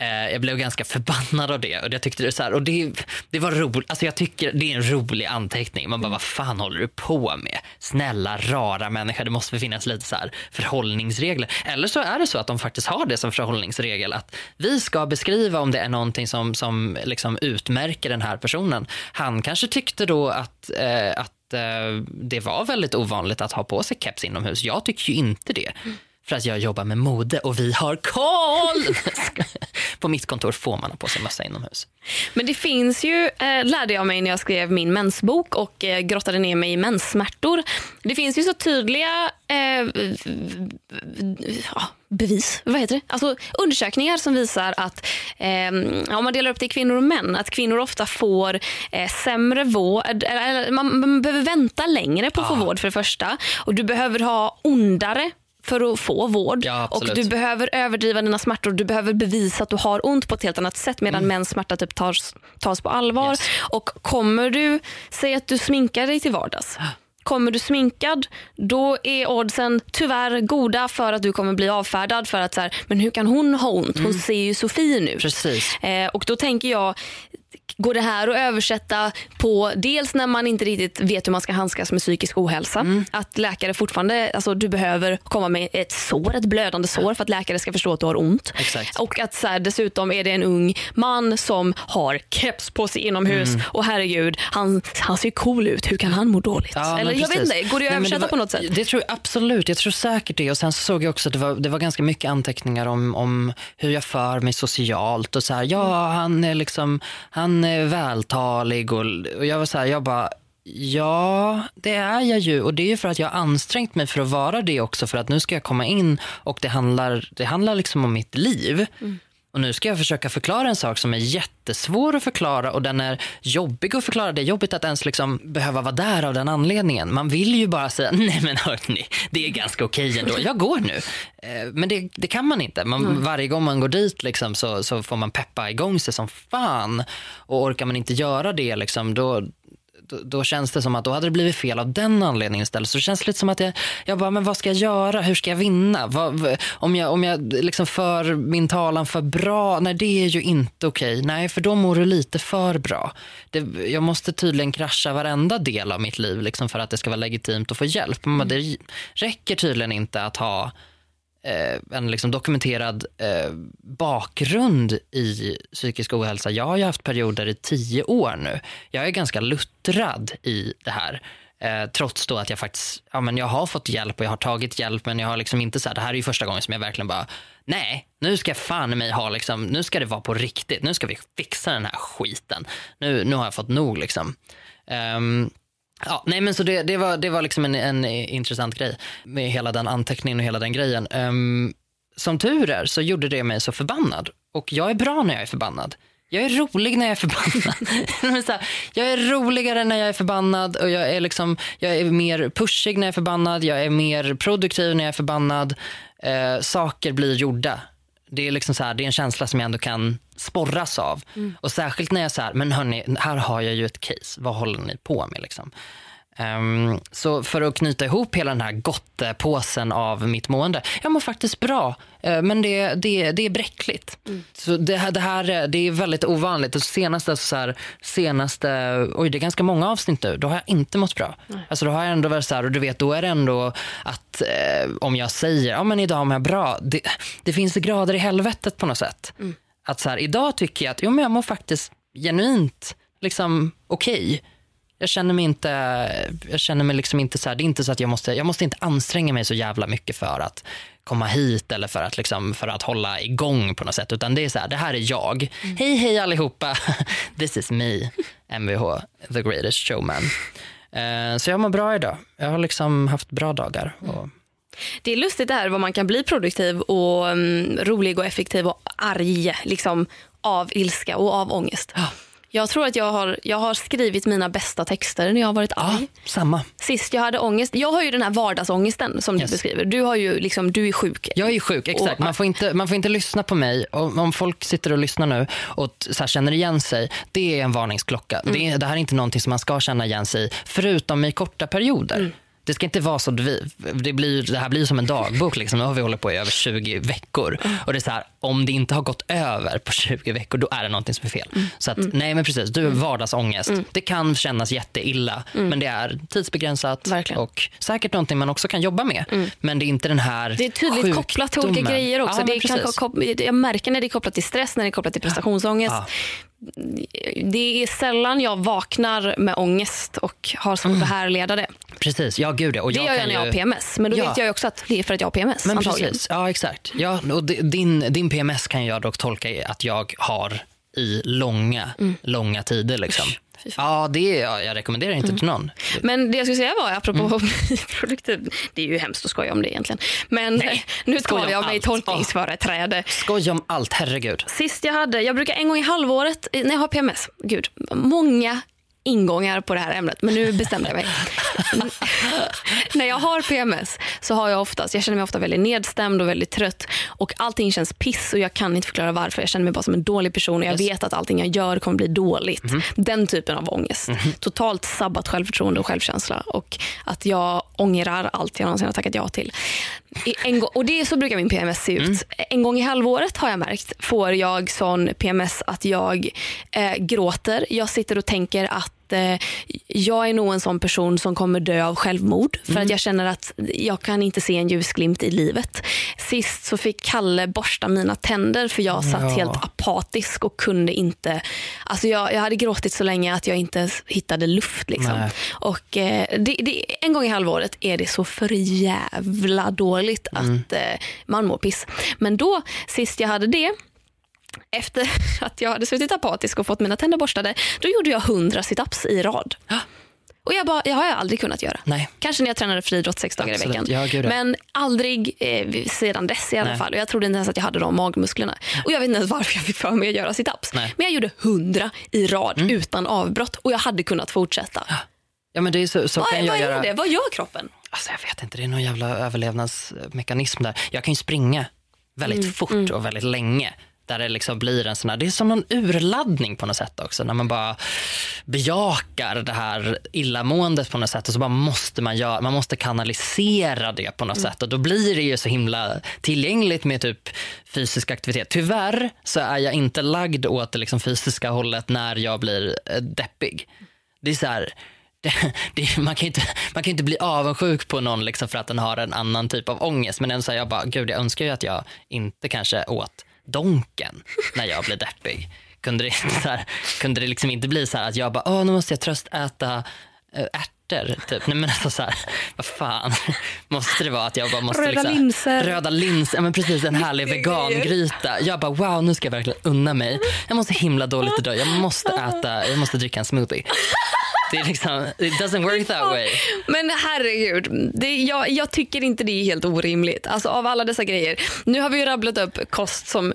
eh, jag blev ganska förbannad av det. Och jag tyckte det, så här, och det, det var roligt. Alltså jag tycker det är en rolig anteckning. Man bara, vad fan håller du på med? Snälla, rara människa. Det måste finnas lite så här förhållningsregler. Eller så är det så att de faktiskt har det som förhållningsregel. Att vi ska beskriva om det är någonting som, som liksom utmärker den här personen. Han kanske tyckte då att, eh, att Eh, det var väldigt ovanligt att ha på sig keps inomhus. Jag tycker ju inte det. Mm. För att jag jobbar med mode och vi har koll! på mitt kontor får man ha på sig mössa inomhus. Men det finns ju, eh, lärde jag mig när jag skrev min mensbok och eh, grottade ner mig i menssmärtor. Det finns ju så tydliga eh, bevis, vad heter det? Alltså undersökningar som visar att eh, om man delar upp det i kvinnor och män, att kvinnor ofta får eh, sämre vård, eller man, man behöver vänta längre på att få vård för det första och du behöver ha ondare för att få vård. Ja, och du behöver överdriva dina smärtor. Du behöver bevisa att du har ont på ett helt annat sätt medan mäns smärta typ tas, tas på allvar. Mm. Yes. Och kommer du, säg att du sminkar dig till vardags. Kommer du sminkad, då är oddsen tyvärr goda för att du kommer bli avfärdad. För att så här, men hur kan hon ha ont? Hon ser ju så fin ut. Mm. Precis. Eh, och då tänker jag, går det här att översätta på dels när man inte riktigt vet hur man ska handskas med psykisk ohälsa. Mm. Att läkare fortfarande, alltså du behöver komma med ett sår, ett blödande sår för att läkare ska förstå att du har ont. Exakt. Och att så här, dessutom är det en ung man som har keps på sig inomhus Mm. och herregud, han, han ser cool ut. Hur kan han må dåligt? Ja, Eller jag vet inte, går det att Nej, men översätta var, på något sätt? Det tror jag absolut. Jag tror säkert det. Och Sen så såg jag också att det var, det var ganska mycket anteckningar om, om hur jag för mig socialt. Och så här, ja, han är liksom, han är vältalig. Och, och jag var så här, jag bara, ja, det är jag ju. Och det är ju för att jag har ansträngt mig för att vara det också. För att nu ska jag komma in och det handlar, det handlar liksom om mitt liv. Mm. Och nu ska jag försöka förklara en sak som är jättesvår att förklara och den är jobbig att förklara. Det är jobbigt att ens liksom behöva vara där av den anledningen. Man vill ju bara säga, nej men hörni, det är ganska okej ändå, jag går nu. Eh, Men det, det kan man inte. Man, Varje gång man går dit liksom, så, så får man peppa igång sig som fan. Och orkar man inte göra det, liksom, då, då, då känns det som att då hade det blivit fel av den anledningen istället. Så det känns lite som att jag, jag bara, men vad ska jag göra? Hur ska jag vinna? Vad, om jag, om jag liksom för min talan för bra? Nej, det är ju inte okej. Nej, för då mår du lite för bra. Det, jag måste tydligen krascha varenda del av mitt liv liksom, för att det ska vara legitimt att få hjälp. Men det räcker tydligen inte att ha Eh, en liksom dokumenterad eh, bakgrund i psykisk ohälsa. Jag har ju haft perioder i tio år nu. Jag är ganska luttrad i det här. Eh, trots då att jag faktiskt ja, men jag har fått hjälp och jag har tagit hjälp men jag har liksom inte så här, det här är ju första gången som jag verkligen bara nej, nu ska jag fan i mig ha liksom, nu ska det vara på riktigt, nu ska vi fixa den här skiten. Nu, nu har jag fått nog liksom. Ehm, Ja, nej men så det, det, var, det var liksom en, en intressant grej med hela den anteckningen och hela den grejen. Um, som tur är så gjorde det mig så förbannad. Och jag är bra när jag är förbannad. Jag är rolig när jag är förbannad. Så här, jag är roligare när jag är förbannad och jag är, liksom, jag är mer pushig när jag är förbannad. Jag är mer produktiv när jag är förbannad. Eh, saker blir gjorda. Det är, liksom så här, det är en känsla som jag ändå kan sporras av. Och särskilt när jag säger, men hörni, här har jag ju ett case. Vad håller ni på med? Liksom? Ehm, så för att knyta ihop hela den här gottepåsen av mitt mående. Jag mår faktiskt bra, eh, men det, det, det är bräckligt. Så det här, det här är- det är väldigt ovanligt. Och senaste, så här, senaste, oj det är ganska många avsnitt nu, då har jag inte mått bra. Alltså då har jag ändå varit så här, och du vet, då är det ändå att eh, om jag säger, ja men idag mår jag bra, det, det finns grader i helvetet på något sätt. Att så här, idag tycker jag att, jo men jag mår faktiskt genuint liksom okej. Jag känner mig inte, jag känner mig liksom inte så här, det är inte så att jag måste, jag måste inte anstränga mig så jävla mycket för att komma hit eller för att, liksom, för att hålla igång på något sätt. Utan det är så här, det här är jag. Hej hej allihopa, this is me, Mvh, the greatest showman. Eh, så jag mår bra idag. Jag har liksom haft bra dagar. Och, Det är lustigt det här vad man kan bli produktiv och mm, rolig och effektiv och arg liksom, av ilska och av ångest. Jag tror att jag har, jag har skrivit mina bästa texter när jag har varit ja, arg. samma. Sist jag hade ångest, jag har ju den här vardagsångesten som Yes. du beskriver. Du, har ju liksom, du är sjuk. Jag är ju sjuk, exakt. Och- Man får inte, man får inte lyssna på mig. Om, om folk sitter och lyssnar nu och så känner igen sig, det är en varningsklocka. Det, är- det här är inte någonting som man ska känna igen sig i, förutom i korta perioder. Det ska inte vara så, det, blir, det här blir som en dagbok. Liksom. Nu har vi hållit på i över 20 veckor. Och det är så här, Om det inte har gått över på 20 veckor, då är det någonting som är fel. Så att, nej men precis, du har vardagsångest. Det kan kännas jätteilla, men det är tidsbegränsat Verkligen. och säkert någonting man också kan jobba med. Men det är inte den här Det är tydligt kopplat till olika sjukdomen. grejer också. Ja, det är kop- jag märker när det är kopplat till stress, när det är kopplat till prestationsångest. Ja. Det är sällan jag vaknar med ångest och har svårt att härleda det. Precis, ja gud ja. Och Det jag gör jag kan när jag har. PMS. Men då Ja. vet jag också att det är för att jag har PMS. Men antagligen. precis, ja exakt. Ja, och di- din, din PMS kan jag dock tolka att jag har i långa, långa tider. Liksom. Mm. Ja, det är, ja, jag rekommenderar inte till någon. Men det jag skulle säga var, apropå Mm. produktiv, det är ju hemskt att skoja om det egentligen. Men nu skoja tar jag mig tolkningsföreträde. Skoja om allt, herregud. Sist jag hade, jag brukar en gång i halvåret, när jag har PMS, gud, många ingångar på det här ämnet, men nu bestämde jag mig. när jag har PMS så har jag oftast, jag känner mig ofta väldigt nedstämd och väldigt trött och allting känns piss och jag kan inte förklara varför. Jag känner mig bara som en dålig person och jag Yes. vet att allting jag gör kommer bli dåligt. Den typen av ångest. Totalt sabbat självförtroende och självkänsla och att jag ångrar allt jag någonsin har tackat ja till. En och det är så brukar min PMS se ut. En gång i halvåret har jag märkt får jag sån PMS att jag eh, gråter. Jag sitter och tänker att eh, jag är nog en sån person som kommer dö av självmord för att jag känner att jag kan inte se en ljusglimt i livet. Sist så fick Kalle borsta mina tänder för jag satt Ja. helt apatisk och kunde inte, alltså jag, jag hade gråtit så länge att jag inte hittade luft. Liksom. Nej. Och eh, det, det, en gång i halvåret är det så för jävla dåligt att eh, man mår piss. Men då, sist jag hade det, efter att jag hade suttit apatisk och fått mina tänder borstade, då gjorde jag 100 situps i rad. Och jag bara, jag har jag aldrig kunnat göra. Nej. Kanske när jag tränade friidrott sex dagar Absolut. i veckan. Ja, gud, ja. Men aldrig eh, sedan dess i alla Nej. fall. Och jag trodde inte ens att jag hade de magmusklerna. Och jag vet inte ens varför jag fick för mig att göra situps. Nej. Mm. Men jag gjorde 100 i rad utan avbrott och jag hade kunnat fortsätta. Ja, men det är så, så Vad, kan jag vad göra. är det? Vad gör kroppen? Alltså, jag vet inte, det är någon jävla överlevnadsmekanism där. Jag kan ju springa väldigt Mm, fort och väldigt länge. Där det liksom blir en sån här, det är som någon urladdning på något sätt också. När man bara bejakar det här illamåendet på något sätt och så bara måste man göra, man måste kanalisera det på något Mm. sätt och då blir det ju så himla tillgängligt med typ fysisk aktivitet. Tyvärr så är jag inte lagd åt det liksom fysiska hållet när jag blir eh, deppig. Det är så här, det, det, man, kan inte, man kan inte bli avundsjuk på någon liksom för att den har en annan typ av ångest. Men ändå så här, jag bara, gud jag önskar ju att jag inte kanske åt donken när jag blir deppig. Kunde det, så här, kunde det liksom inte bli så här att jag bara, åh nu måste jag tröstäta äh, ärtor. Typ. Nej men alltså så här, vad fan. Måste det vara att jag bara måste Röda liksom, linser. Röda linser, ja, men precis en härlig vegangryta. Jag bara wow nu ska jag verkligen unna mig. Jag måste himla dåligt idag. Jag måste äta, jag måste dricka en smoothie. Det är liksom, it doesn't work that way. Men herregud, det, jag, jag tycker inte det är helt orimligt. Alltså av alla dessa grejer. Nu har vi ju rabblat upp kost som,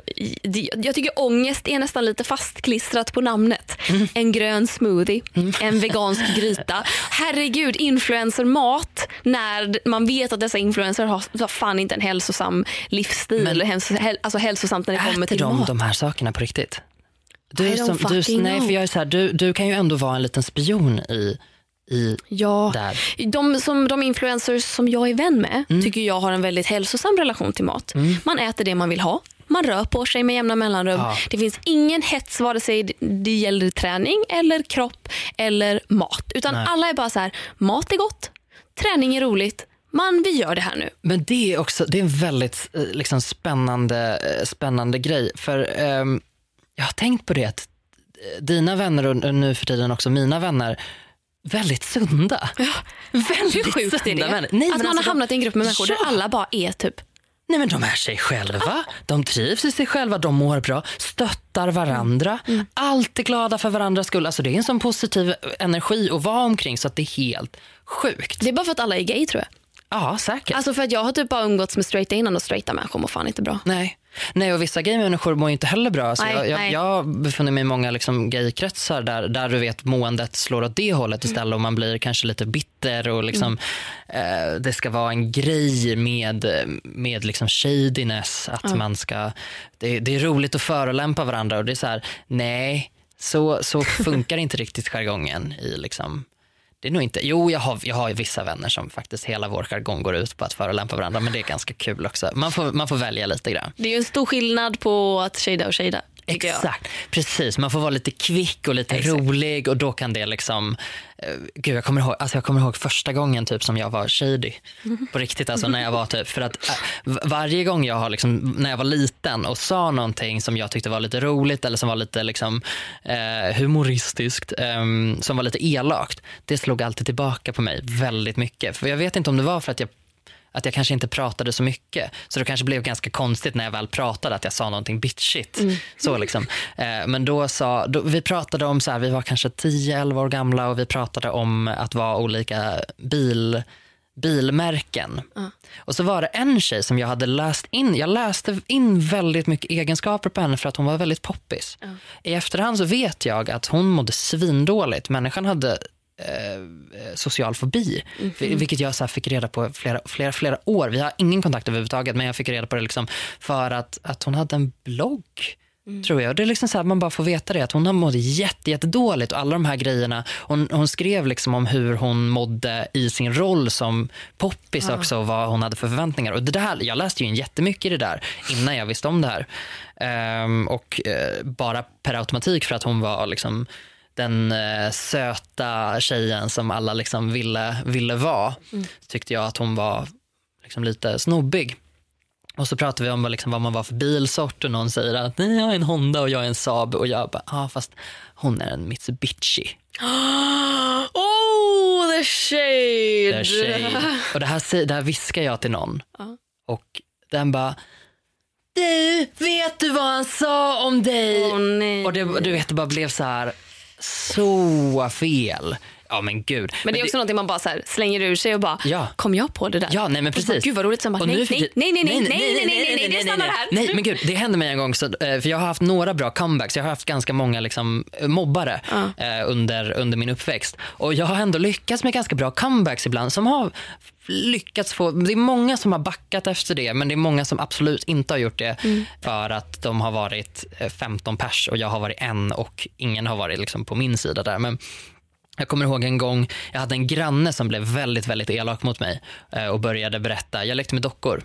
jag tycker ångest är nästan lite fastklistrat på namnet. En grön smoothie, en vegansk gryta. Herregud, influencermat när man vet att dessa influencers har, fan inte en hälsosam livsstil. Men- alltså hälsosamt när det kommer Äter till de mat. de här sakerna på riktigt? Du, som, du, nej, för jag är så här, du, du kan ju ändå vara en liten spion i, i Ja, där. de, som, de influencers som jag är vän med Mm. tycker jag har en väldigt hälsosam relation till mat. Man äter det man vill ha. Man rör på sig med jämna mellanrum. Ja. Det finns ingen hets vare sig det- gäller träning eller kropp eller mat. Utan Nej. alla är bara så här, mat är gott, träning är roligt, man vi gör det här nu. Men det är också det är en väldigt eh, liksom, spännande, eh, spännande grej. För ehm, jag har tänkt på det att eh, dina vänner och nu för tiden också mina vänner, väldigt sunda. Hur väldigt sjukt är det? vänner. Nej, att man alltså, har hamnat i en grupp med människor Ja. där alla bara är typ Nej men de är sig själva, de trivs i sig själva, de mår bra, stöttar varandra, Mm. alltid glada för varandras skull. Alltså det är en sån positiv energi att vara omkring så att det är helt sjukt. Det är bara för att alla är gay tror jag. Ja, säkert. Alltså för att jag har typ bara umgåtts med straighta innan och straighta människor mår fan inte bra. Nej. Nej, och vissa gaymänniskor mår ju inte heller bra. Alltså Nej, jag, jag, nej. jag befinner mig i många liksom gaykretsar där, där du vet måendet slår åt det hållet Mm. istället och man blir kanske lite bitter och liksom, eh, det ska vara en grej med, med liksom shadiness. Att man ska, det, det är roligt att förolämpa varandra och det är så här, nej, så, så funkar inte riktigt jargongen i liksom det är nog inte, jo jag har, jag har vissa vänner som faktiskt hela vår jargong går ut på att förolämpa varandra men det är ganska kul också. Man får, man får välja lite grann. Det är ju en stor skillnad på att shada och shada. Exakt, precis. Man får vara lite kvick och lite Exakt. rolig och då kan det liksom... eh, gud, jag kommer, ihåg, alltså jag kommer ihåg första gången typ som jag var shady. På riktigt alltså när jag var typ, för att eh, varje gång jag har liksom, när jag var liten och sa någonting som jag tyckte var lite roligt eller som var lite liksom eh, humoristiskt, ehm, som var lite elakt, det slog alltid tillbaka på mig väldigt mycket. För jag vet inte om det var för att jag att jag kanske inte pratade så mycket. Så det kanske blev ganska konstigt när jag väl pratade att jag sa någonting bitchigt. Så liksom. eh, men då sa, då, vi pratade om, så här, vi var kanske 10-11 år gamla och vi pratade om att vara olika bil, bilmärken. Och så var det en tjej som jag hade läst in, jag läste in väldigt mycket egenskaper på henne för att hon var väldigt poppis. I efterhand så vet jag att hon mådde svindåligt. Människan hade eh, social fobi. Vil- Vilket jag så fick reda på flera, flera, flera år. Vi har ingen kontakt överhuvudtaget men jag fick reda på det liksom för att, att hon hade en blogg. Tror jag. Det är liksom så här, man bara får veta det. Att hon har mått jätte, jätte dåligt och alla de här grejerna. Hon, hon skrev liksom om hur hon mådde i sin roll som poppis också och vad hon hade för förväntningar. Och det där, jag läste ju in jättemycket i det där innan jag visste om det här. Ehm, och eh, bara per automatik för att hon var liksom den eh, söta tjejen som alla liksom ville, ville vara så tyckte jag att hon var liksom lite snobbig. Och så pratade vi om liksom, vad man var för bilsort och någon säger att nej, jag är en Honda och jag är en Saab och jag bara, ja ah, fast hon är en Mitsubishi. Oh, the shade! Är tjej. Och det här, det här viskar jag till någon Ja. och den bara, du, vet du vad han sa om dig? Nej. Och det, du vet, det bara blev så här, så fel. Ja men gud. Men det är också någonting man bara så här slänger ur sig och bara, Ja. kom jag på det där? Ja, nej men precis. bara, Gud vad roligt. Sen bara, Och nej, nu för nej, ti- nej, nej, nej, nej, nej, nej, nej, det stannar här. Nej, men gud, det hände mig en gång, så, eh, för jag har haft några bra comebacks. Jag har haft ganska många liksom, eh, mobbare eh, under, under min uppväxt. Och jag har ändå lyckats med ganska bra comebacks ibland som har lyckats få, det är många som har backat efter det men det är många som absolut inte har gjort det för att de har varit eh, 15 pers och jag har varit en och ingen har varit liksom på min sida där. Men jag kommer ihåg en gång, jag hade en granne som blev väldigt, väldigt elak mot mig eh, och började berätta, jag lekte med dockor.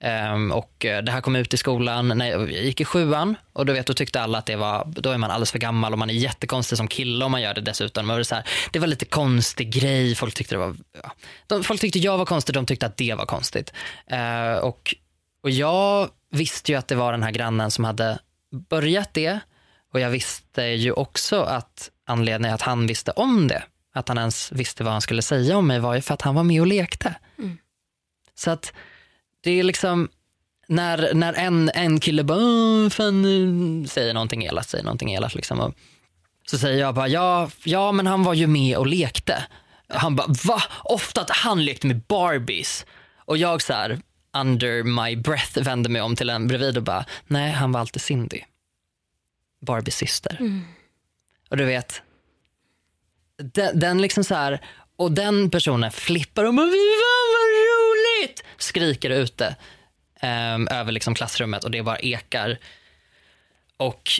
Ehm, och eh, det här kom ut i skolan när jag gick i sjuan och då, vet, då tyckte alla att det var, då är man alldeles för gammal och man är jättekonstig som kille om man gör det dessutom. Men det, var så här, det var lite konstig grej, folk tyckte, det var, ja. de, folk tyckte jag var konstig, de tyckte att det var konstigt. Eh, och, och jag visste ju att det var den här grannen som hade börjat det och jag visste ju också att anledningen att han visste om det, att han ens visste vad han skulle säga om mig var ju för att han var med och lekte. Så att det är liksom när, när en, en kille bara "Åh, fan, eh", säger någonting elakt, säger någonting elakt liksom. Och så säger jag bara ja, ja men han var ju med och lekte. Han bara va? Ofta att han lekte med Barbies. Och jag så här under my breath vände mig om till en bredvid och bara nej han var alltid Cindy. Barbies syster. Och du vet, den, den liksom så här, och den personen flippar och bara, "Fy fan roligt! Skriker ute ehm, över liksom klassrummet och det bara ekar. Och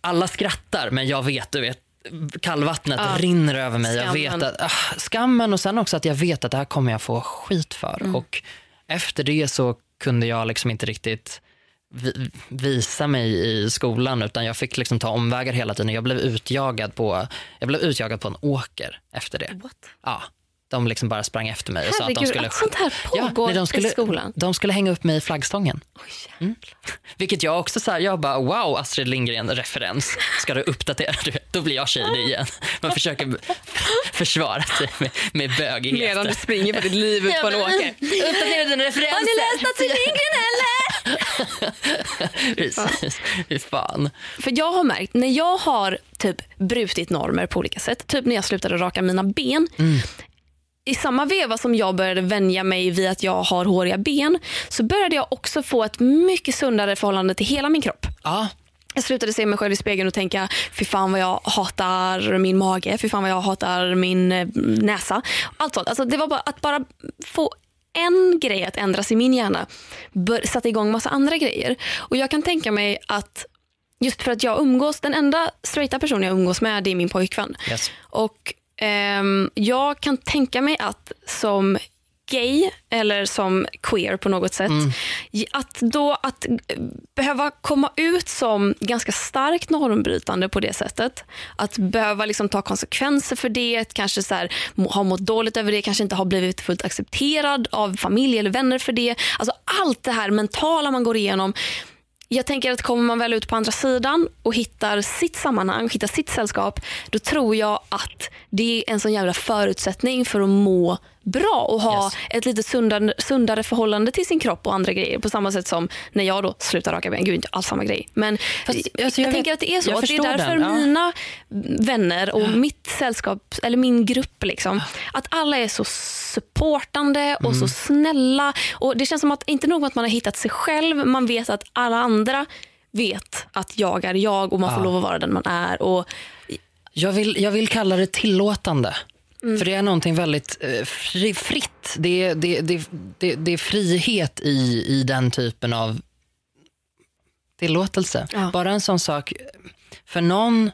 alla skrattar men jag vet, du vet, kallvattnet Ja. rinner över mig. Jag Skammen. vet att, ah, skammen och sen också att jag vet att det här kommer jag få skit för. Och efter det så kunde jag liksom inte riktigt vi- visa mig i skolan utan jag fick liksom ta omvägar hela tiden. Jag blev utjagad på, jag blev utjagad på en åker efter det. What? Ja. De liksom bara sprang efter mig och sa att de skulle... att sånt här Ja, pågår nej, de skulle, i skolan. De skulle hänga upp mig i flaggstången. Mm. Vilket jag också så här, jag bara wow Astrid Lindgren-referens. Ska du uppdatera? Du vet, Då blir jag tjej igen. Man försöker försvara sig med, med bögigheter. Medan du springer för ditt liv ut på en åker. Uppdatera dina referenser. Har ni läst Astrid Lindgren eller? Precis. Fy fan. För jag har märkt, när jag har typ brutit normer på olika sätt, typ när jag slutade raka mina ben, i samma veva som jag började vänja mig vid att jag har håriga ben, så började jag också få ett mycket sundare förhållande till hela min kropp. Ja, Jag slutade se mig själv i spegeln och tänka, fy fan vad jag hatar min mage, fy fan vad jag hatar min eh, näsa. Allt sånt. Alltså, det var bara att bara få en grej att ändras i min hjärna satte igång massa andra grejer. Och jag kan tänka mig att just för att jag umgås, den enda straighta personen jag umgås med det är min pojkvän. yes. Och ehm, jag kan tänka mig att som gay eller som queer på något sätt, att då att eh, behöva komma ut som ganska starkt normbrytande på det sättet, att behöva liksom ta konsekvenser för det, kanske så här, ha mått dåligt över det, kanske inte ha blivit fullt accepterad av familj eller vänner för det. Alltså allt det här mentala man går igenom jag tänker att kommer man väl ut på andra sidan och hittar sitt sammanhang, hittar sitt sällskap, då tror jag att det är en sån jävla förutsättning för att må bra och ha Yes. ett lite sundare, sundare förhållande till sin kropp och andra grejer. På samma sätt som när jag då slutar raka ben. Gud, inte alls samma grej. Men Fast, jag, alltså, jag tänker vet- att det är så. jag Att det är därför den, ja. mina vänner och mitt sällskap, eller min grupp, liksom, att alla är så supportande och Mm. så snälla. Och Det känns som att inte nog att man har hittat sig själv, man vet att alla andra vet att jag är jag och man får Ja. lov att vara den man är. Och Jag vill, jag vill kalla det tillåtande. För det är någonting väldigt eh, fri, fritt. Det är, det, det, det, det är frihet i, i den typen av tillåtelse. Ja. Bara en sån sak. För någon...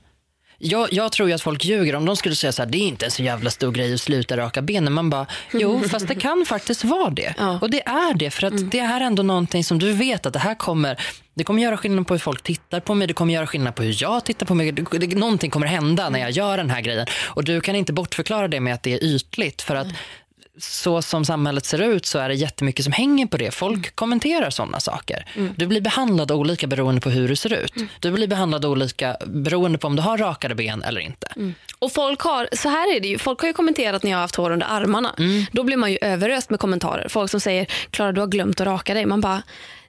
Jag, jag tror ju att folk ljuger om de skulle säga så här, det är inte en så jävla stor grej att sluta raka benen. Man bara, jo fast det kan faktiskt vara det. Ja. Och det är det, för att det är ändå någonting som du vet att det här kommer, det kommer göra skillnad på hur folk tittar på mig, det kommer göra skillnad på hur jag tittar på mig. Det, det, någonting kommer hända när jag gör den här grejen. Och du kan inte bortförklara det med att det är ytligt. För att så som samhället ser ut så är det jättemycket som hänger på det. Folk kommenterar sådana saker. Du blir behandlad olika beroende på hur du ser ut. Du blir behandlad olika beroende på om du har rakade ben eller inte. Och folk har, så här är det ju, folk har ju kommenterat när jag har haft hår under armarna. Mm. Då blir man ju överöst med kommentarer. Folk som säger, Klara du har glömt att raka dig. Man bara,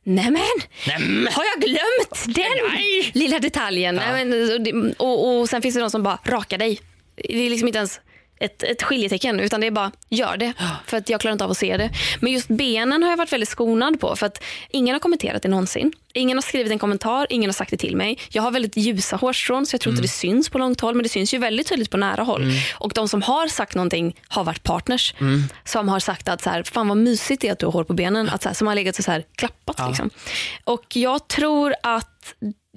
nämen, Nämen. har jag glömt den Nej. lilla detaljen? Ja. Nej, men, och och, och sen finns det de som bara, raka dig. Det är liksom inte ens ett, ett skiljetecken utan det är bara, gör det. För att jag klarar inte av att se det. Men just benen har jag varit väldigt skonad på för att ingen har kommenterat det någonsin. Ingen har skrivit en kommentar, ingen har sagt det till mig. Jag har väldigt ljusa hårstrån så jag tror inte det syns på långt håll men det syns ju väldigt tydligt på nära håll. Och de som har sagt någonting har varit partners som har sagt att så här, fan vad mysigt det är att du har hår på benen. Att så här, som har legat så här, klappat. Liksom. Och jag tror att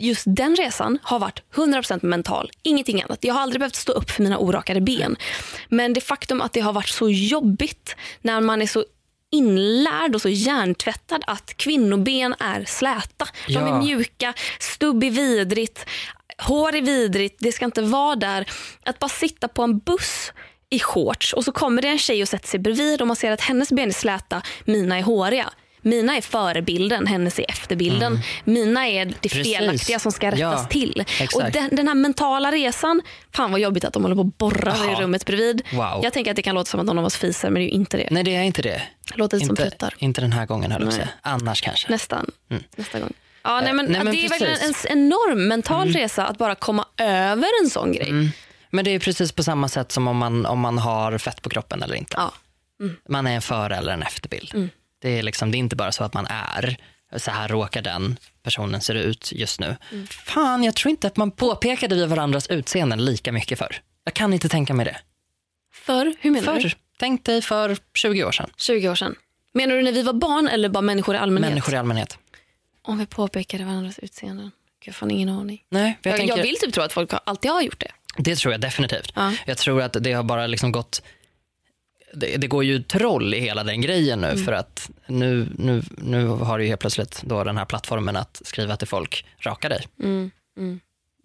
just den resan har varit 100% mental, ingenting annat. Jag har aldrig behövt stå upp för mina orakade ben. Men det faktum att det har varit så jobbigt när man är så inlärd och så hjärntvättad att kvinnoben är släta. De är Ja. mjuka, stubb är vidrigt, hår är vidrigt, det ska inte vara där. Att bara sitta på en buss i shorts och så kommer det en tjej och sätter sig bredvid och man ser att hennes ben är släta, mina är håriga. Mina är förebilden, hennes är efterbilden. Mina är det Mm. Precis. felaktiga som ska rättas Ja, till. exakt. Och den, den här mentala resan, fan vad jobbigt att de håller på och borrar i rummet bredvid. Wow. Jag tänker att det kan låta som att någon av oss fiser men det är ju inte det. Nej, det är inte det. Låter som Inte, pruttar. inte den här gången, höll jag säga. Annars kanske. Nästan. Nästa gång. Ja, nej, men, nej, men det är precis. Mm. verkligen en enorm mental resa att bara komma över en sån grej. Men det är precis på samma sätt som om man, om man har fett på kroppen eller inte. Ja. Man är en före eller en efterbild. Det, är liksom, det är inte bara så att man är, så här råkar den personen ser ut just nu. Fan, jag tror inte att man påpekade vid varandras utseenden lika mycket förr. Jag kan inte tänka mig det. För, hur menar du? Förr, tänk dig för 20 år sedan. 20 år sedan. Menar du när vi var barn eller bara människor i allmänhet? Människor i allmänhet. Om vi påpekade varandras utseenden. Jag har fan ingen aning. Nej, jag Jag, tänker, jag vill typ tro att folk alltid har gjort det. Det tror jag definitivt. Ja. Jag tror att det har bara liksom gått det, det går ju troll i hela den grejen nu för att nu, nu, nu har du ju helt plötsligt då den här plattformen att skriva till folk, raka dig.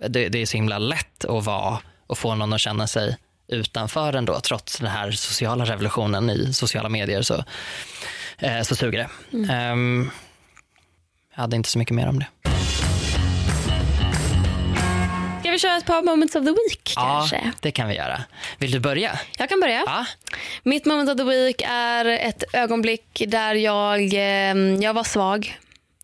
Det, det är så himla lätt att vara och få någon att känna sig utanför ändå, trots den här sociala revolutionen i sociala medier så, eh, så suger det. Mm. Ehm, jag hade inte så mycket mer om det. Ska vi köra ett par moments of the week kanske? Ja, det kan vi göra. Vill du börja? Jag kan börja. Ja. Mitt moment of the week är ett ögonblick där jag, eh, jag var svag.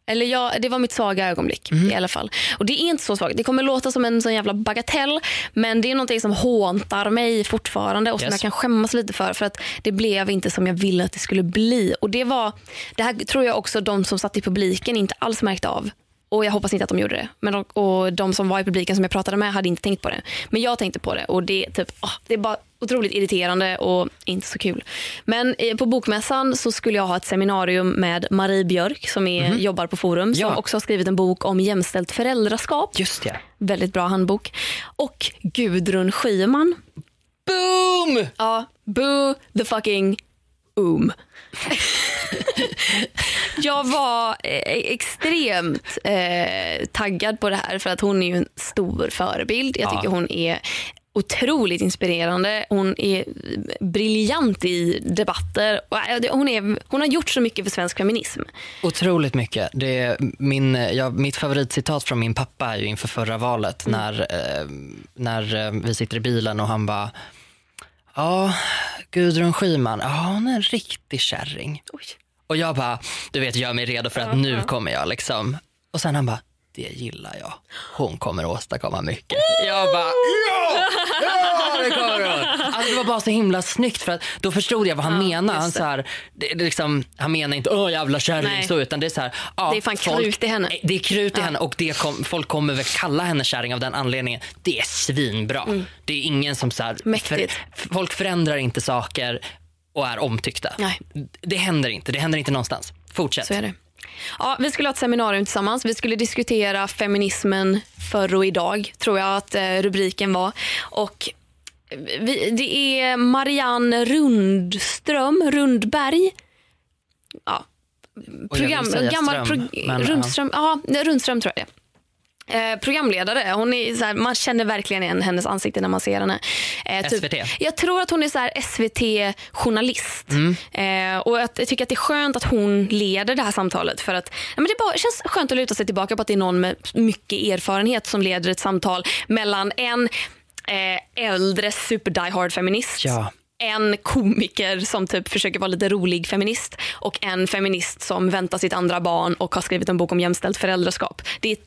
Eller jag, det var mitt svaga ögonblick Mhm. i alla fall. Och Det är inte så svagt. Det kommer låta som en sån jävla bagatell men det är någonting som håntar mig fortfarande och som Yes. jag kan skämmas lite för. För att det blev inte som jag ville att det skulle bli. Och Det var, det här tror jag också de som satt i publiken inte alls märkte av. Och Jag hoppas inte att de gjorde det. Men de, och De som var i publiken som jag pratade med hade inte tänkt på det. Men jag tänkte på det och det, är typ, åh, det är bara otroligt irriterande och inte så kul. Men eh, på Bokmässan så skulle jag ha ett seminarium med Marie Björk som är, jobbar på Forum som Ja. också har skrivit en bok om jämställt föräldraskap. Just det. Väldigt bra handbok. Och Gudrun Schyman. Boom! Ja, boo the fucking oom. jag var eh, extremt eh, taggad på det här för att hon är ju en stor förebild. Jag Ja. tycker hon är otroligt inspirerande. Hon är briljant i debatter. Eh, Hon, är, hon har gjort så mycket för svensk feminism. Otroligt mycket. Det är min, ja, mitt favoritcitat från min pappa är ju inför förra valet när, eh, när vi sitter i bilen och han bara Ja, Gudrun Schyman, ja hon är en riktig kärring. Oj. Och jag bara, du vet, gör mig redo för att nu kommer jag liksom. Och sen han bara, det gillar jag. Hon kommer åstadkomma mycket. Jag bara, ja! Ja, det kommer hon. Det var bara så himla snyggt för att då förstod jag vad han menade. Han, så här, det, det liksom, han menar inte, åh jävla kärring, så, utan det är så här, ja, Det är fan krut i henne. Det är krut i henne och det kom, folk kommer väl kalla henne kärring av den anledningen. Det är svinbra. Det är ingen som så här, Mm. Mäktigt. folk förändrar inte saker och är omtyckta. Nej. Det händer inte. Det händer inte någonstans. Fortsätt. Så är det. Ja, vi skulle ha ett seminarium tillsammans. Vi skulle diskutera feminismen förr och idag, tror jag att eh, rubriken var. Och vi, det är Marianne Rundström, Rundberg. Ja, jag säga gammal Ström, pro- men, ja. Rundström, ja, Rundström tror jag det är. Eh, programledare. Hon är så här, man känner verkligen igen hennes ansikte när man ser henne. Eh, SVT? Jag tror att hon är så SVT-journalist. Mm. Eh, och att, jag tycker att det är skönt att hon leder det här samtalet. För att, ja, men det bara, känns skönt att luta sig tillbaka på att det är någon med mycket erfarenhet som leder ett samtal mellan en eh, äldre super die hard feminist Ja. en komiker som typ försöker vara lite rolig feminist och en feminist som väntar sitt andra barn och har skrivit en bok om jämställt föräldraskap. Det är,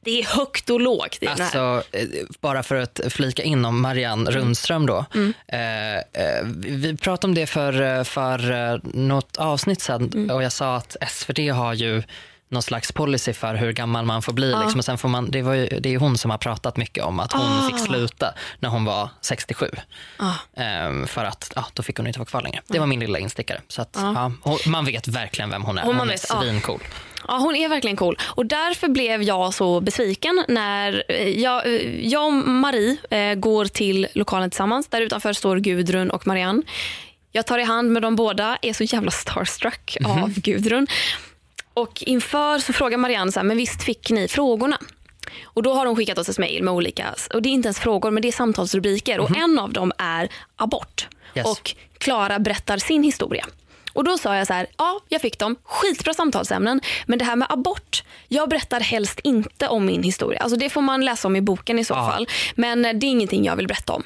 det är högt och lågt i. Alltså, eh, bara för att flika in om Marianne Rundström då. Eh, eh, vi pratade om det för, eh, för något avsnitt sedan och jag sa att SVT har ju någon slags policy för hur gammal man får bli. Liksom. Och sen får man, det, var ju, det är hon som har pratat mycket om att hon fick sluta när hon var 67. Ehm, för att ja, då fick hon inte vara kvar längre. Det var min lilla instickare. Så att, ja, hon, man vet verkligen vem hon är. Hon Hon, är vet, ja. svincool. Ja, hon är verkligen cool. Och därför blev jag så besviken när eh, jag, eh, jag och Marie eh, går till lokalen tillsammans. Där utanför står Gudrun och Marianne. Jag tar i hand med dem båda, är så jävla starstruck av Gudrun. Och inför så frågar Marianne så här, men visst fick ni frågorna? Och då har de skickat oss ett mejl med olika, och det är inte ens frågor men det är samtalsrubriker och en av dem är abort. Yes. Och Klara berättar sin historia. Och då sa jag så här, ja jag fick dem, skitbra samtalsämnen men det här med abort, jag berättar helst inte om min historia. Alltså det får man läsa om i boken i så Ja. fall. Men det är ingenting jag vill berätta om.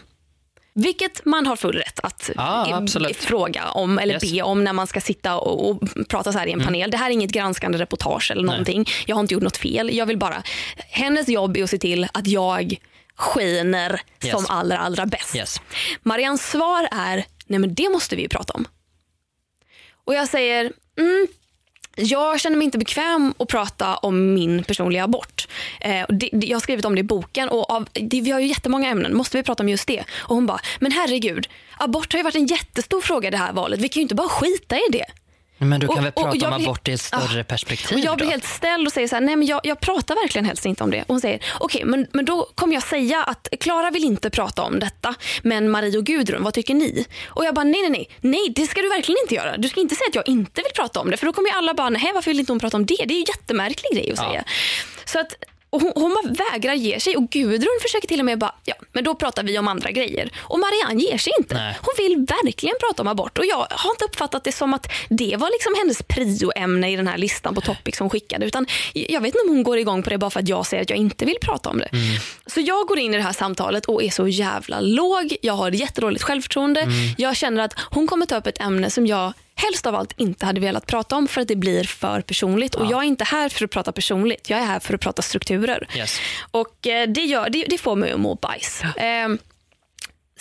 Vilket man har full rätt att absolut. fråga om eller Yes. be om när man ska sitta och, och prata så här i en panel. Det här är inget granskande reportage eller någonting. Jag har inte gjort något fel. Jag vill bara, hennes jobb är att se till att jag skiner Yes. som allra, allra bäst. Yes. Marians svar är, nej men det måste vi ju prata om. Och jag säger, mm, jag känner mig inte bekväm att prata om min personliga abort. Eh, det, det, jag har skrivit om det i boken och av, det, vi har ju jättemånga ämnen. Måste vi prata om just det? Och hon bara, men herregud, abort har ju varit en jättestor fråga det här valet. Vi kan ju inte bara skita i det. Men du kan Och- väl och prata jag om blir- abort i ett större Ah. perspektiv Och jag blir då? helt ställd och säger så här, nej men jag, jag pratar verkligen helst inte om det. Och hon säger, okej men, men då kommer jag säga att Klara vill inte prata om detta. Men Marie och Gudrun, vad tycker ni? Och jag bara, nej nej nej, nej det ska du verkligen inte göra. Du ska inte säga att jag inte vill prata om det. För då kommer ju alla bara, nej varför vill inte hon prata om det? Det är ju en jättemärklig grej att Ja. säga. Så att Och hon, hon vägrar ge sig och Gudrun försöker till och med bara, ja men då pratar vi om andra grejer. Och Marianne ger sig inte. Nej. Hon vill verkligen prata om abort och jag har inte uppfattat det som att det var liksom hennes prioämne i den här listan på topics hon skickade. Utan jag vet inte om hon går igång på det bara för att jag säger att jag inte vill prata om det. Så jag går in i det här samtalet och är så jävla låg. Jag har jättedåligt självförtroende. Jag känner att hon kommer ta upp ett ämne som jag helst av allt inte hade velat prata om för att det blir för personligt. Och jag är inte här för att prata personligt. Jag är här för att prata strukturer. Yes. Och eh, det, gör, det, det får mig att må bajs. Eh,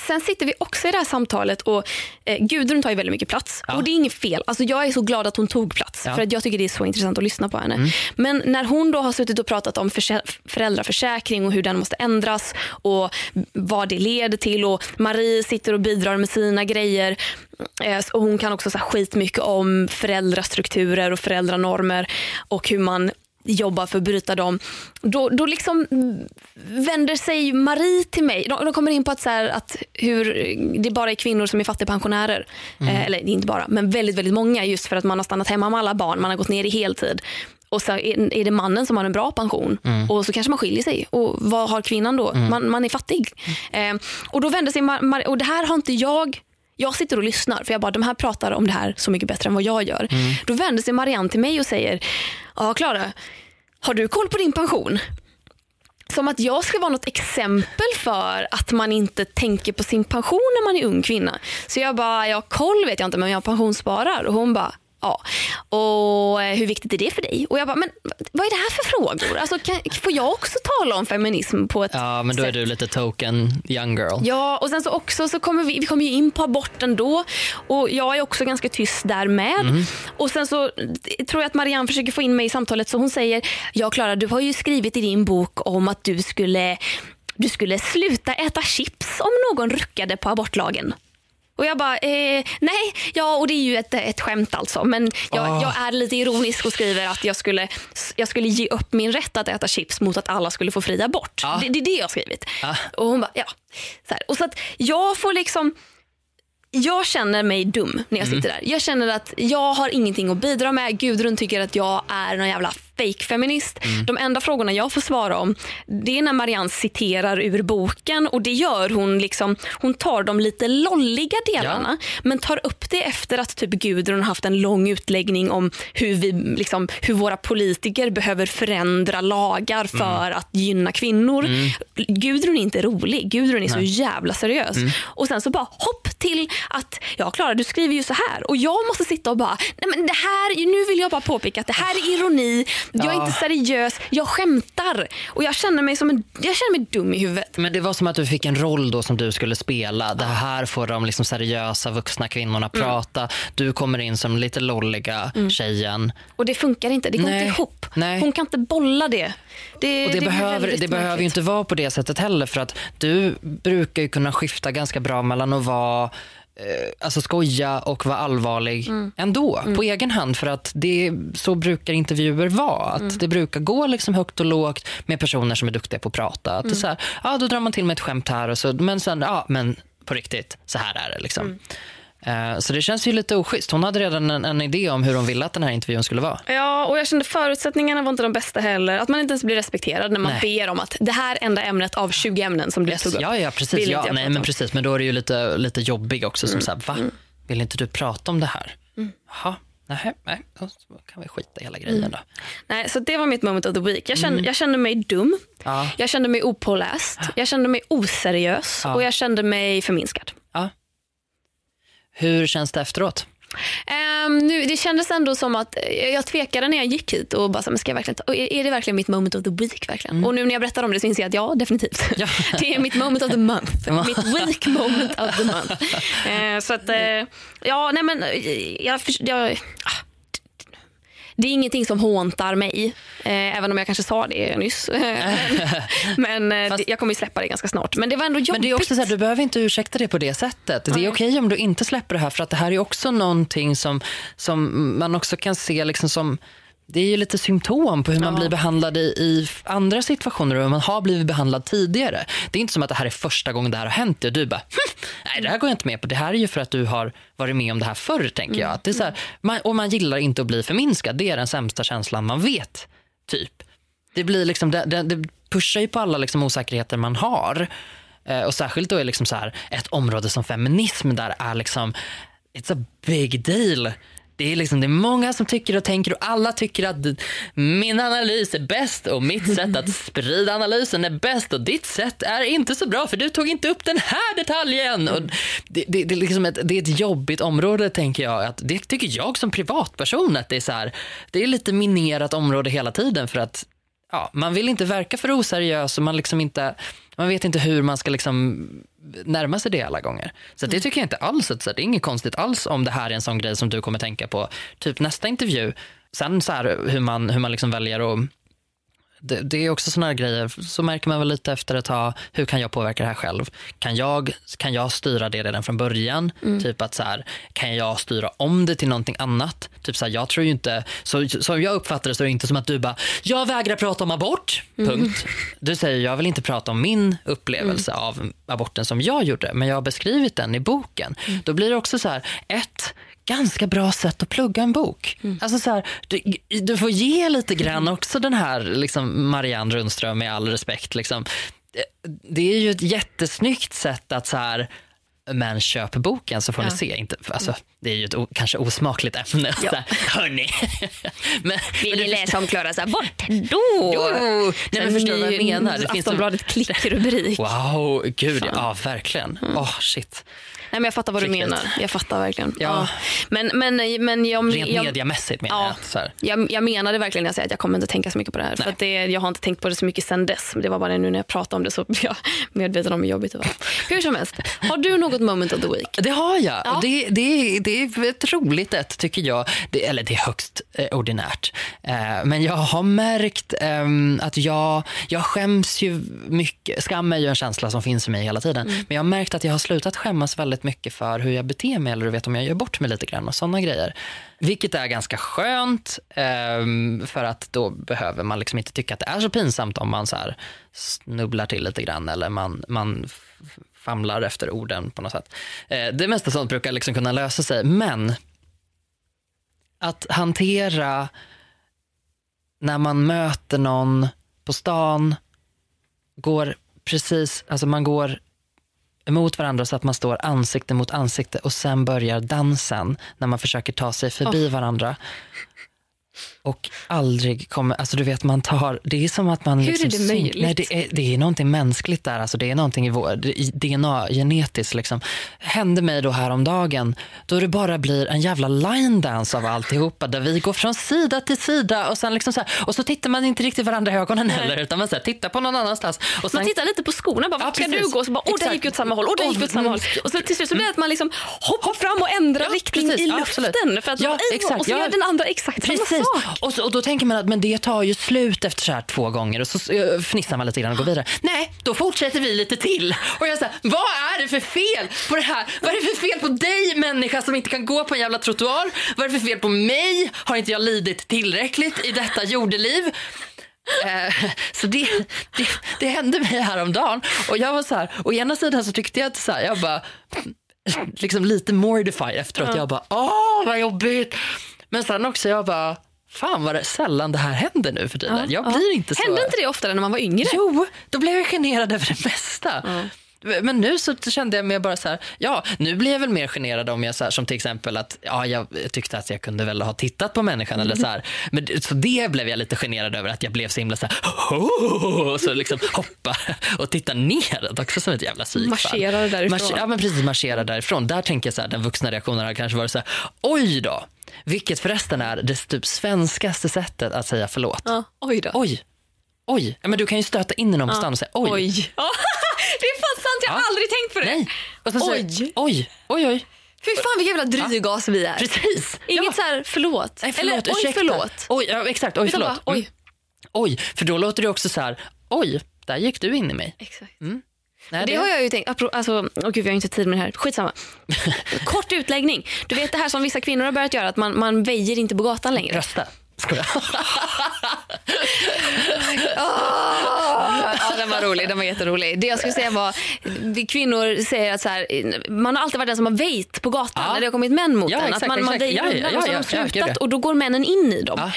Sen sitter vi också i det här samtalet och eh, Gudrun tar ju väldigt mycket plats. Ja. Och det är inget fel. Alltså, jag är så glad att hon tog plats. Ja. Mm. För att jag tycker det är så intressant att lyssna på henne. Men när hon då har suttit och pratat om försä- föräldraförsäkring och hur den måste ändras och vad det leder till och Marie sitter och bidrar med sina grejer. Eh, och hon kan också så här, skitmycket om föräldrastrukturer och föräldranormer och hur man jobbar för att bryta dem. Då, då liksom vänder sig Marie till mig. De, de kommer in på att, så här, att hur det bara är kvinnor som är fattigpensionärer. Eh, eller inte bara, men väldigt, väldigt många just för att man har stannat hemma med alla barn. Man har gått ner i heltid. Och så är, är det mannen som har en bra pension och så kanske man skiljer sig. Och vad har kvinnan då? Man, man är fattig. Eh, och då vänder sig Mar- Mar- och det här har inte jag jag sitter och lyssnar för jag bara, de här pratar om det här så mycket bättre än vad jag gör. Då vänder sig Marianne till mig och säger, ja Klara, har du koll på din pension? Som att jag ska vara något exempel för att man inte tänker på sin pension när man är ung kvinna. Så jag bara, jag har koll vet jag inte men jag pensionssparar. Och hon bara, ja. Och eh, hur viktigt är det för dig? Och jag bara, men vad är det här för frågor? Alltså, kan, får jag också tala om feminism på ett Ja, men då är sätt? du lite token young girl. Ja, och sen så också så kommer vi, vi kommer ju in på aborten då och jag är också ganska tyst där med. Och sen så tror jag att Marianne försöker få in mig i samtalet så hon säger, ja Klara du har ju skrivit i din bok om att du skulle, du skulle sluta äta chips om någon ruckade på abortlagen. Och jag bara, eh, nej, ja och det är ju ett, ett skämt alltså. Men jag, Ah. jag är lite ironisk och skriver att jag skulle, jag skulle ge upp min rätt att äta chips mot att alla skulle få fri abort. Ah. Det, det är det jag har skrivit. Ah. Och hon bara, ja. Så, här. Och så att jag får liksom jag känner mig dum när jag Mm. sitter där. Jag känner att jag har ingenting att bidra med. Gudrun tycker att jag är någon jävla fake-feminist. Mm. De enda frågorna jag får svara om det är när Marianne citerar ur boken och det gör hon liksom, hon tar de lite lolliga delarna men tar upp det efter att typ Gudrun har haft en lång utläggning om hur, vi, liksom, hur våra politiker behöver förändra lagar för att gynna kvinnor. Gudrun är inte rolig, Gudrun är så jävla seriös. Och sen så bara hopp till att ja Klara du skriver ju så här och jag måste sitta och bara nej men det här, nu vill jag bara påpeka att det här är ironi, jag är inte seriös, jag skämtar och jag känner mig som en, jag känner mig dum i huvudet. Men det var som att du fick en roll då som du skulle spela. Det här får de liksom seriösa vuxna kvinnorna Mm. prata. Du kommer in som lite lolliga tjejen. Och det funkar inte, det går Nej. inte ihop. Nej. Hon kan inte bolla det. Det, Och det, blir behöver, det behöver ju inte vara på det sättet heller för att du brukar ju kunna skifta ganska bra mellan att vara Alltså skoja och vara allvarlig Mm. ändå på egen hand för att det, så brukar intervjuer vara. Att Mm. Det brukar gå liksom högt och lågt med personer som är duktiga på att prata. Att det är så här, ja, då drar man till med ett skämt här och så, men sen, ja men på riktigt, så här är det liksom. Mm. Eh, Så det känns ju lite oschysst. Hon hade redan en, en idé om hur hon ville att den här intervjun skulle vara. Ja, och jag kände förutsättningarna var inte de bästa heller. Att man inte ens blir respekterad när man Nej. ber om att det här enda ämnet av 20 ämnen som du tog upp. Ja, ja precis. Ja, nej, men precis. Men då är det ju lite, lite jobbig också. Mm. Som så här, va? Vill inte du prata om det här? Jaha, nej, nej, då kan vi skita i hela Mm. grejen då. Nej, så det var mitt moment of the week. Jag kände, jag kände mig dum, Ja. jag kände mig opåläst, jag kände mig oseriös Ja. och jag kände mig förminskad. Hur känns det efteråt? Ehm, nu, det kändes ändå som att eh, jag tvekade när jag gick hit och bara, men ska jag verkligen ta, är, är det verkligen mitt moment of the week? verkligen? Och nu när jag berättar om det så inser jag att ja, definitivt. Mm. Ja. det är mitt moment of the month. Mitt week moment of the month. Eh, så att, eh, ja, nej men jag, förs- jag, ah, det är ingenting som håntar mig, eh, även om jag kanske sa det nyss. men eh, Fast- jag kommer ju släppa det ganska snart. Men det var ändå jobbigt. Men det är också så här, du behöver inte ursäkta det på det sättet. Det är okej om du inte släpper det här för att det här är också någonting som, som man också kan se liksom som det är ju lite symptom på hur man Ja. blir behandlad i, i andra situationer och hur man har blivit behandlad tidigare. Det är inte som att det här är första gången det här har hänt och du bara, hm, nej det här går jag inte med på. Det här är ju för att du har varit med om det här förr tänker jag. Att det är så här, man, och man gillar inte att bli förminskad. Det är den sämsta känslan man vet, typ. Det, blir liksom, det, det, det pushar ju på alla liksom osäkerheter man har. Eh, och särskilt då är liksom så här, ett område som feminism där är liksom, it's a big deal. Det är, liksom, det är många som tycker och tänker och alla tycker att min analys är bäst och mitt sätt att sprida analysen är bäst och ditt sätt är inte så bra för du tog inte upp den här detaljen. Och det, det, det, är liksom ett, det är ett jobbigt område tänker jag. Att det tycker jag som privatperson att det är så här, det är lite minerat område hela tiden för att ja, man vill inte verka för oseriös och man, liksom inte, man vet inte hur man ska liksom närma sig det alla gånger. Så det tycker jag inte alls, att, så det är inget konstigt alls om det här är en sån grej som du kommer tänka på typ nästa intervju. Sen så här, hur man, hur man liksom väljer att det, det, är också såna här grejer, så märker man väl lite efter ett tag, hur kan jag påverka det här själv? Kan jag, kan jag styra det redan från början? Mm. Typ att så här, kan jag styra om det till någonting annat? Typ så här, jag tror ju inte, så, som jag uppfattar det så är det inte som att du bara, jag vägrar prata om abort, mm. punkt. Du säger, jag vill inte prata om min upplevelse mm. av aborten som jag gjorde, men jag har beskrivit den i boken. Mm. Då blir det också så här, ett, ganska bra sätt att plugga en bok. Mm. Alltså så här, du, du, får ge lite grann också den här liksom Marianne Rundström med all respekt. Liksom. Det är ju ett jättesnyggt sätt att så här, men köp boken så får ja. ni se. Inte, alltså, det är ju ett kanske osmakligt ämne. Ja. hörni. men, Vill ni läsa om Klaras abort? Då! Jo. Nej, men förstår du vad jag menar? Det finns Aftonbladet klickrubrik. Wow, gud ja, verkligen. Mm. Oh, shit. Nej, men jag fattar vad du menar. Jag fattar verkligen. Ja. ja. Men, men, men jag, Rent jag, mediamässigt menar ja, jag. Så jag. Jag menade verkligen när jag säger att jag kommer inte tänka så mycket på det här. För att det, jag har inte tänkt på det så mycket sen dess. Det var bara nu när jag pratade om det så blev jag medveten om hur jobbigt det var. Hur som helst, har du något moment of the week? Det har jag. Ja. Det, det, det är ett roligt ett tycker jag. Det, eller det är högst eh, ordinärt. Eh, men jag har märkt eh, att jag, jag skäms ju mycket. Skam är ju en känsla som finns i mig hela tiden. Mm. Men jag har märkt att jag har slutat skämmas väldigt mycket för hur jag beter mig eller du vet om jag gör bort mig lite grann och sådana grejer. Vilket är ganska skönt ehm, för att då behöver man liksom inte tycka att det är så pinsamt om man så här snubblar till lite grann eller man, man famlar efter orden på något sätt. Eh, det mesta sånt brukar liksom kunna lösa sig men att hantera när man möter någon på stan går precis, alltså man går emot varandra så att man står ansikte mot ansikte och sen börjar dansen när man försöker ta sig förbi oh. varandra och aldrig kommer, alltså du vet man tar, det är som att man... Hur liksom, är det möjligt? Nej, det, är, det är någonting mänskligt där, alltså det är någonting i vår, DNA-genetiskt liksom. Hände mig då häromdagen, då det bara blir en jävla line dance av alltihopa där vi går från sida till sida och sen liksom så här, och så tittar man inte riktigt varandra i ögonen Nej. heller utan man så här, tittar på någon annanstans. Och sen, man tittar lite på skorna, bara, vart ja, ska du gå? Så bara, åh, där gick åt samma håll, åh, där gick åt samma håll. Och så till slut så blir det att man liksom hoppar fram och ändrar ja, riktning precis, i luften. För att ja, exakt, och så gör den andra exakt precis. samma sak. Och, så, och då tänker man att men det tar ju slut efter så här två gånger och så fnissar man lite grann och går vidare. Nej, då fortsätter vi lite till. Och jag säger, vad är det för fel på det här? Vad är det för fel på dig människa som inte kan gå på en jävla trottoar? Vad är det för fel på mig? Har inte jag lidit tillräckligt i detta jordeliv? Eh, så det, det, det, hände mig häromdagen. Och jag var så här, å ena sidan så tyckte jag att så här, jag bara, liksom lite mortified efteråt. Ja. Jag bara, åh vad jobbigt. Men sen också jag bara, fan vad det sällan det här händer nu för tiden. Ja, jag blir ja. inte så... Hände inte det oftare när man var yngre? Jo, då blev jag generad över det mesta. Mm. Men nu så kände jag mig bara så här, ja, nu blir jag väl mer generad om jag så här, som till exempel att ja, jag tyckte att jag kunde väl ha tittat på människan eller så här. Men, så det blev jag lite generad över att jag blev så himla så här, oh! och så liksom hoppa och titta neråt också som ett jävla psykfall. Marscherar därifrån. Marsch, ja, men precis, marscherar därifrån. Där tänker jag så här, den vuxna reaktionen har kanske varit så här, oj då, vilket förresten är det typ svenskaste sättet att säga förlåt. Ja, oj då. Oj. Oj. Men du kan ju stöta in i någon på stan och säga oj. oj. det är fan sant, jag har aldrig tänkt på det. Nej. Och så oj. Oj. Oj, oj. Fy fan vilka jävla drygas vi är. Precis. Inget ja. så här förlåt. Nej, förlåt. Eller oj förlåt. Oj, ja, exakt. Oj förlåt. Bara, oj. Mm. oj. För då låter det också så här, oj, där gick du in i mig. Exakt. Mm. Nej, det... det... har jag ju tänkt. Alltså, oh gud, vi har inte tid med det här. Skitsamma. Kort utläggning. Du vet det här som vissa kvinnor har börjat göra, att man, man väjer inte på gatan längre. Rösta. Skojar. ja, den var rolig. Den var jätterolig. Det jag skulle säga var, vi kvinnor säger att så här, man har alltid varit den som har väjt på gatan ja. när det har kommit män mot ja, en. Exakt, att man, man väjer ja, undan ja, och så har de slutat och då går männen in i dem.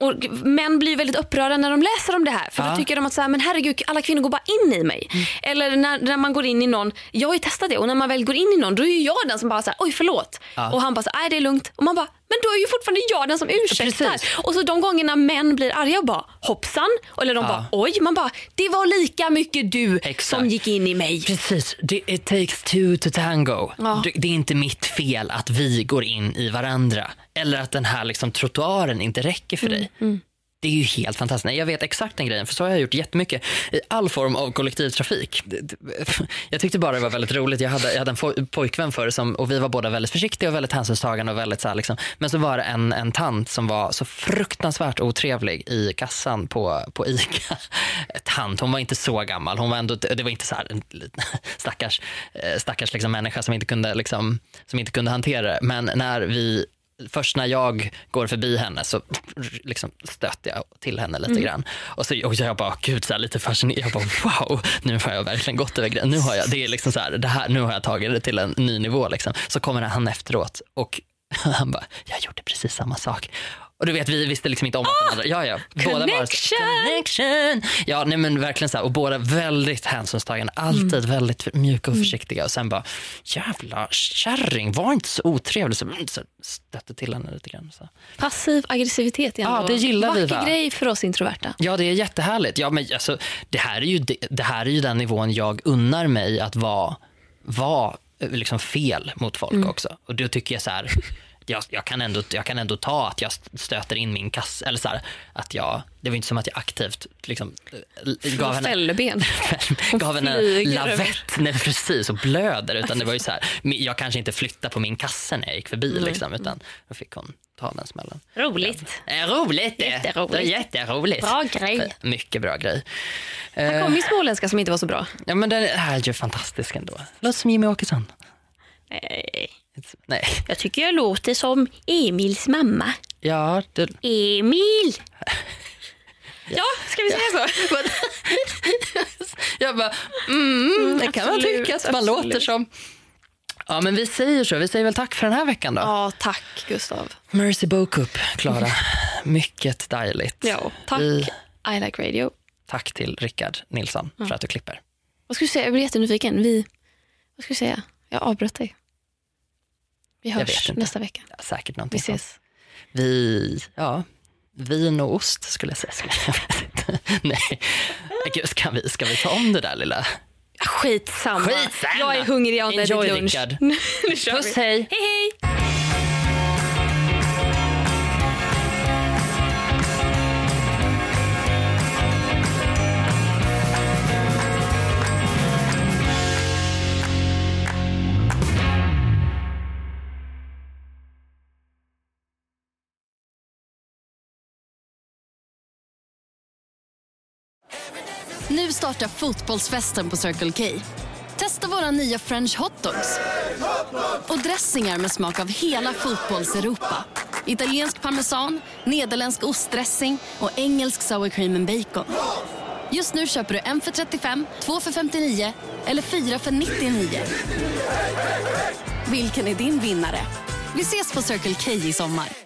och män blir väldigt upprörda när de läser om det här. För Ja. då tycker de att så här, men herregud, alla kvinnor går bara in i mig. Eller när, när man går in i någon, jag har ju testat det och när man väl går in i någon då är ju jag den som bara här, oj förlåt. Ja. Och han bara, så nej det är lugnt. Och man bara, men då är ju fortfarande jag den som ursäktar. Precis. Och så de gångerna män blir arga och bara, hoppsan. Eller de Ja. bara, oj. Man bara, det var lika mycket du Exakt. som gick in i mig. Precis, Det- it takes two to tango. Ja. Det, det är inte mitt fel att vi går in i varandra. Eller att den här liksom, trottoaren inte räcker för dig. Det är ju helt fantastiskt. Nej, Jag vet exakt den grejen, för så har jag gjort jättemycket i all form av kollektivtrafik. Jag tyckte bara det var väldigt roligt. Jag hade, jag hade en pojkvän förr som, och vi var båda väldigt försiktiga och väldigt hänsynstagande. Och väldigt så här, liksom. Men så var det en, en tant som var så fruktansvärt otrevlig i kassan på, på ICA. Tant, hon var inte så gammal. Hon var ändå, det var inte så här en stackars, eh, stackars liksom människa som inte, kunde, liksom, som inte kunde hantera det. Men när vi först när jag går förbi henne så liksom stöter jag till henne lite grann. Och, så, och jag bara, gud, så lite fascinerad. Jag bara, wow, nu har jag verkligen gått över gränsen. Nu har jag, det är liksom så här, det här, nu har jag tagit det till en ny nivå. Liksom. Så kommer han efteråt och han bara, jag gjorde precis samma sak. Och du vet, vi visste liksom inte om varandra. Ja, ja. Båda bara, så- Connection! connection. Ja, nej, men verkligen så här. Och båda väldigt hänsynstagande. Alltid Mm. väldigt mjuka och försiktiga. Och sen bara, jävla kärring, var inte så otrevlig. Så, mm, så stötte till henne lite grann. Så. Passiv aggressivitet är ändå Ja, det gillar vi, vacker va? grej för oss introverta. Ja, det är jättehärligt. Ja, men alltså, det, här är ju, det, det här är ju den nivån jag unnar mig att vara, vara eh, liksom fel mot folk Mm. också. Och då tycker jag så här, jag, jag, kan ändå, jag kan ändå ta att jag stöter in min kasse. Eller så här, att jag, det var inte som att jag aktivt liksom, eh, gav henne Fälleben. gav henne lavett nej, precis, och blöder. Utan det var ju så här, jag kanske inte flyttade på min kasse när jag gick förbi. Liksom, utan då fick hon ta den smällen. Roligt. Eh, roligt det! Jätteroligt. Det jätteroligt. Bra grej. Mycket bra grej. Här kom min småländska som inte var så bra. Ja, men den är ju fantastisk ändå. Låt som Jimmy Åkesson. Nej. Nej, Jag tycker jag låter som Emils mamma. ja, det, Emil! Ja, ska vi säga så? jag bara, mm, det kan man tycka att man absolut. låter som. Ja, men vi säger så. Vi säger väl tack för den här veckan då. Ja, tack Gustav. Mercy Bokup, Klara. Mycket dejligt. Ja, tack Vi, I like radio. tack till Rickard Nilsson för att du klipper. Vad ska du säga? Jag blir jättenyfiken. Vi, vad ska vi säga? Jag avbröt dig. Vi hörs nästa vecka. Ja, säkert någonting Vi sånt. ses. Vi, ja, vin och ost skulle jag säga. Skulle jag. Nej, Gud, ska vi, ska vi ta om det där lilla? Skitsamma. Skitsamma. Jag är hungrig, jag har inte Enjoy, ätit lunch. Rickard. nu kör Puss, hej. Hej, hej! Startar fotbollsfesten på Circle K. Testa våra nya french hotdogs och dressingar med smak av hela fotbolls-Europa. Italiensk parmesan, nederländsk ostdressing och engelsk sour cream and bacon. Just nu köper du en för 35, två för 59 eller fyra för 99. Vilken är din vinnare? Vi ses på Circle K i sommar.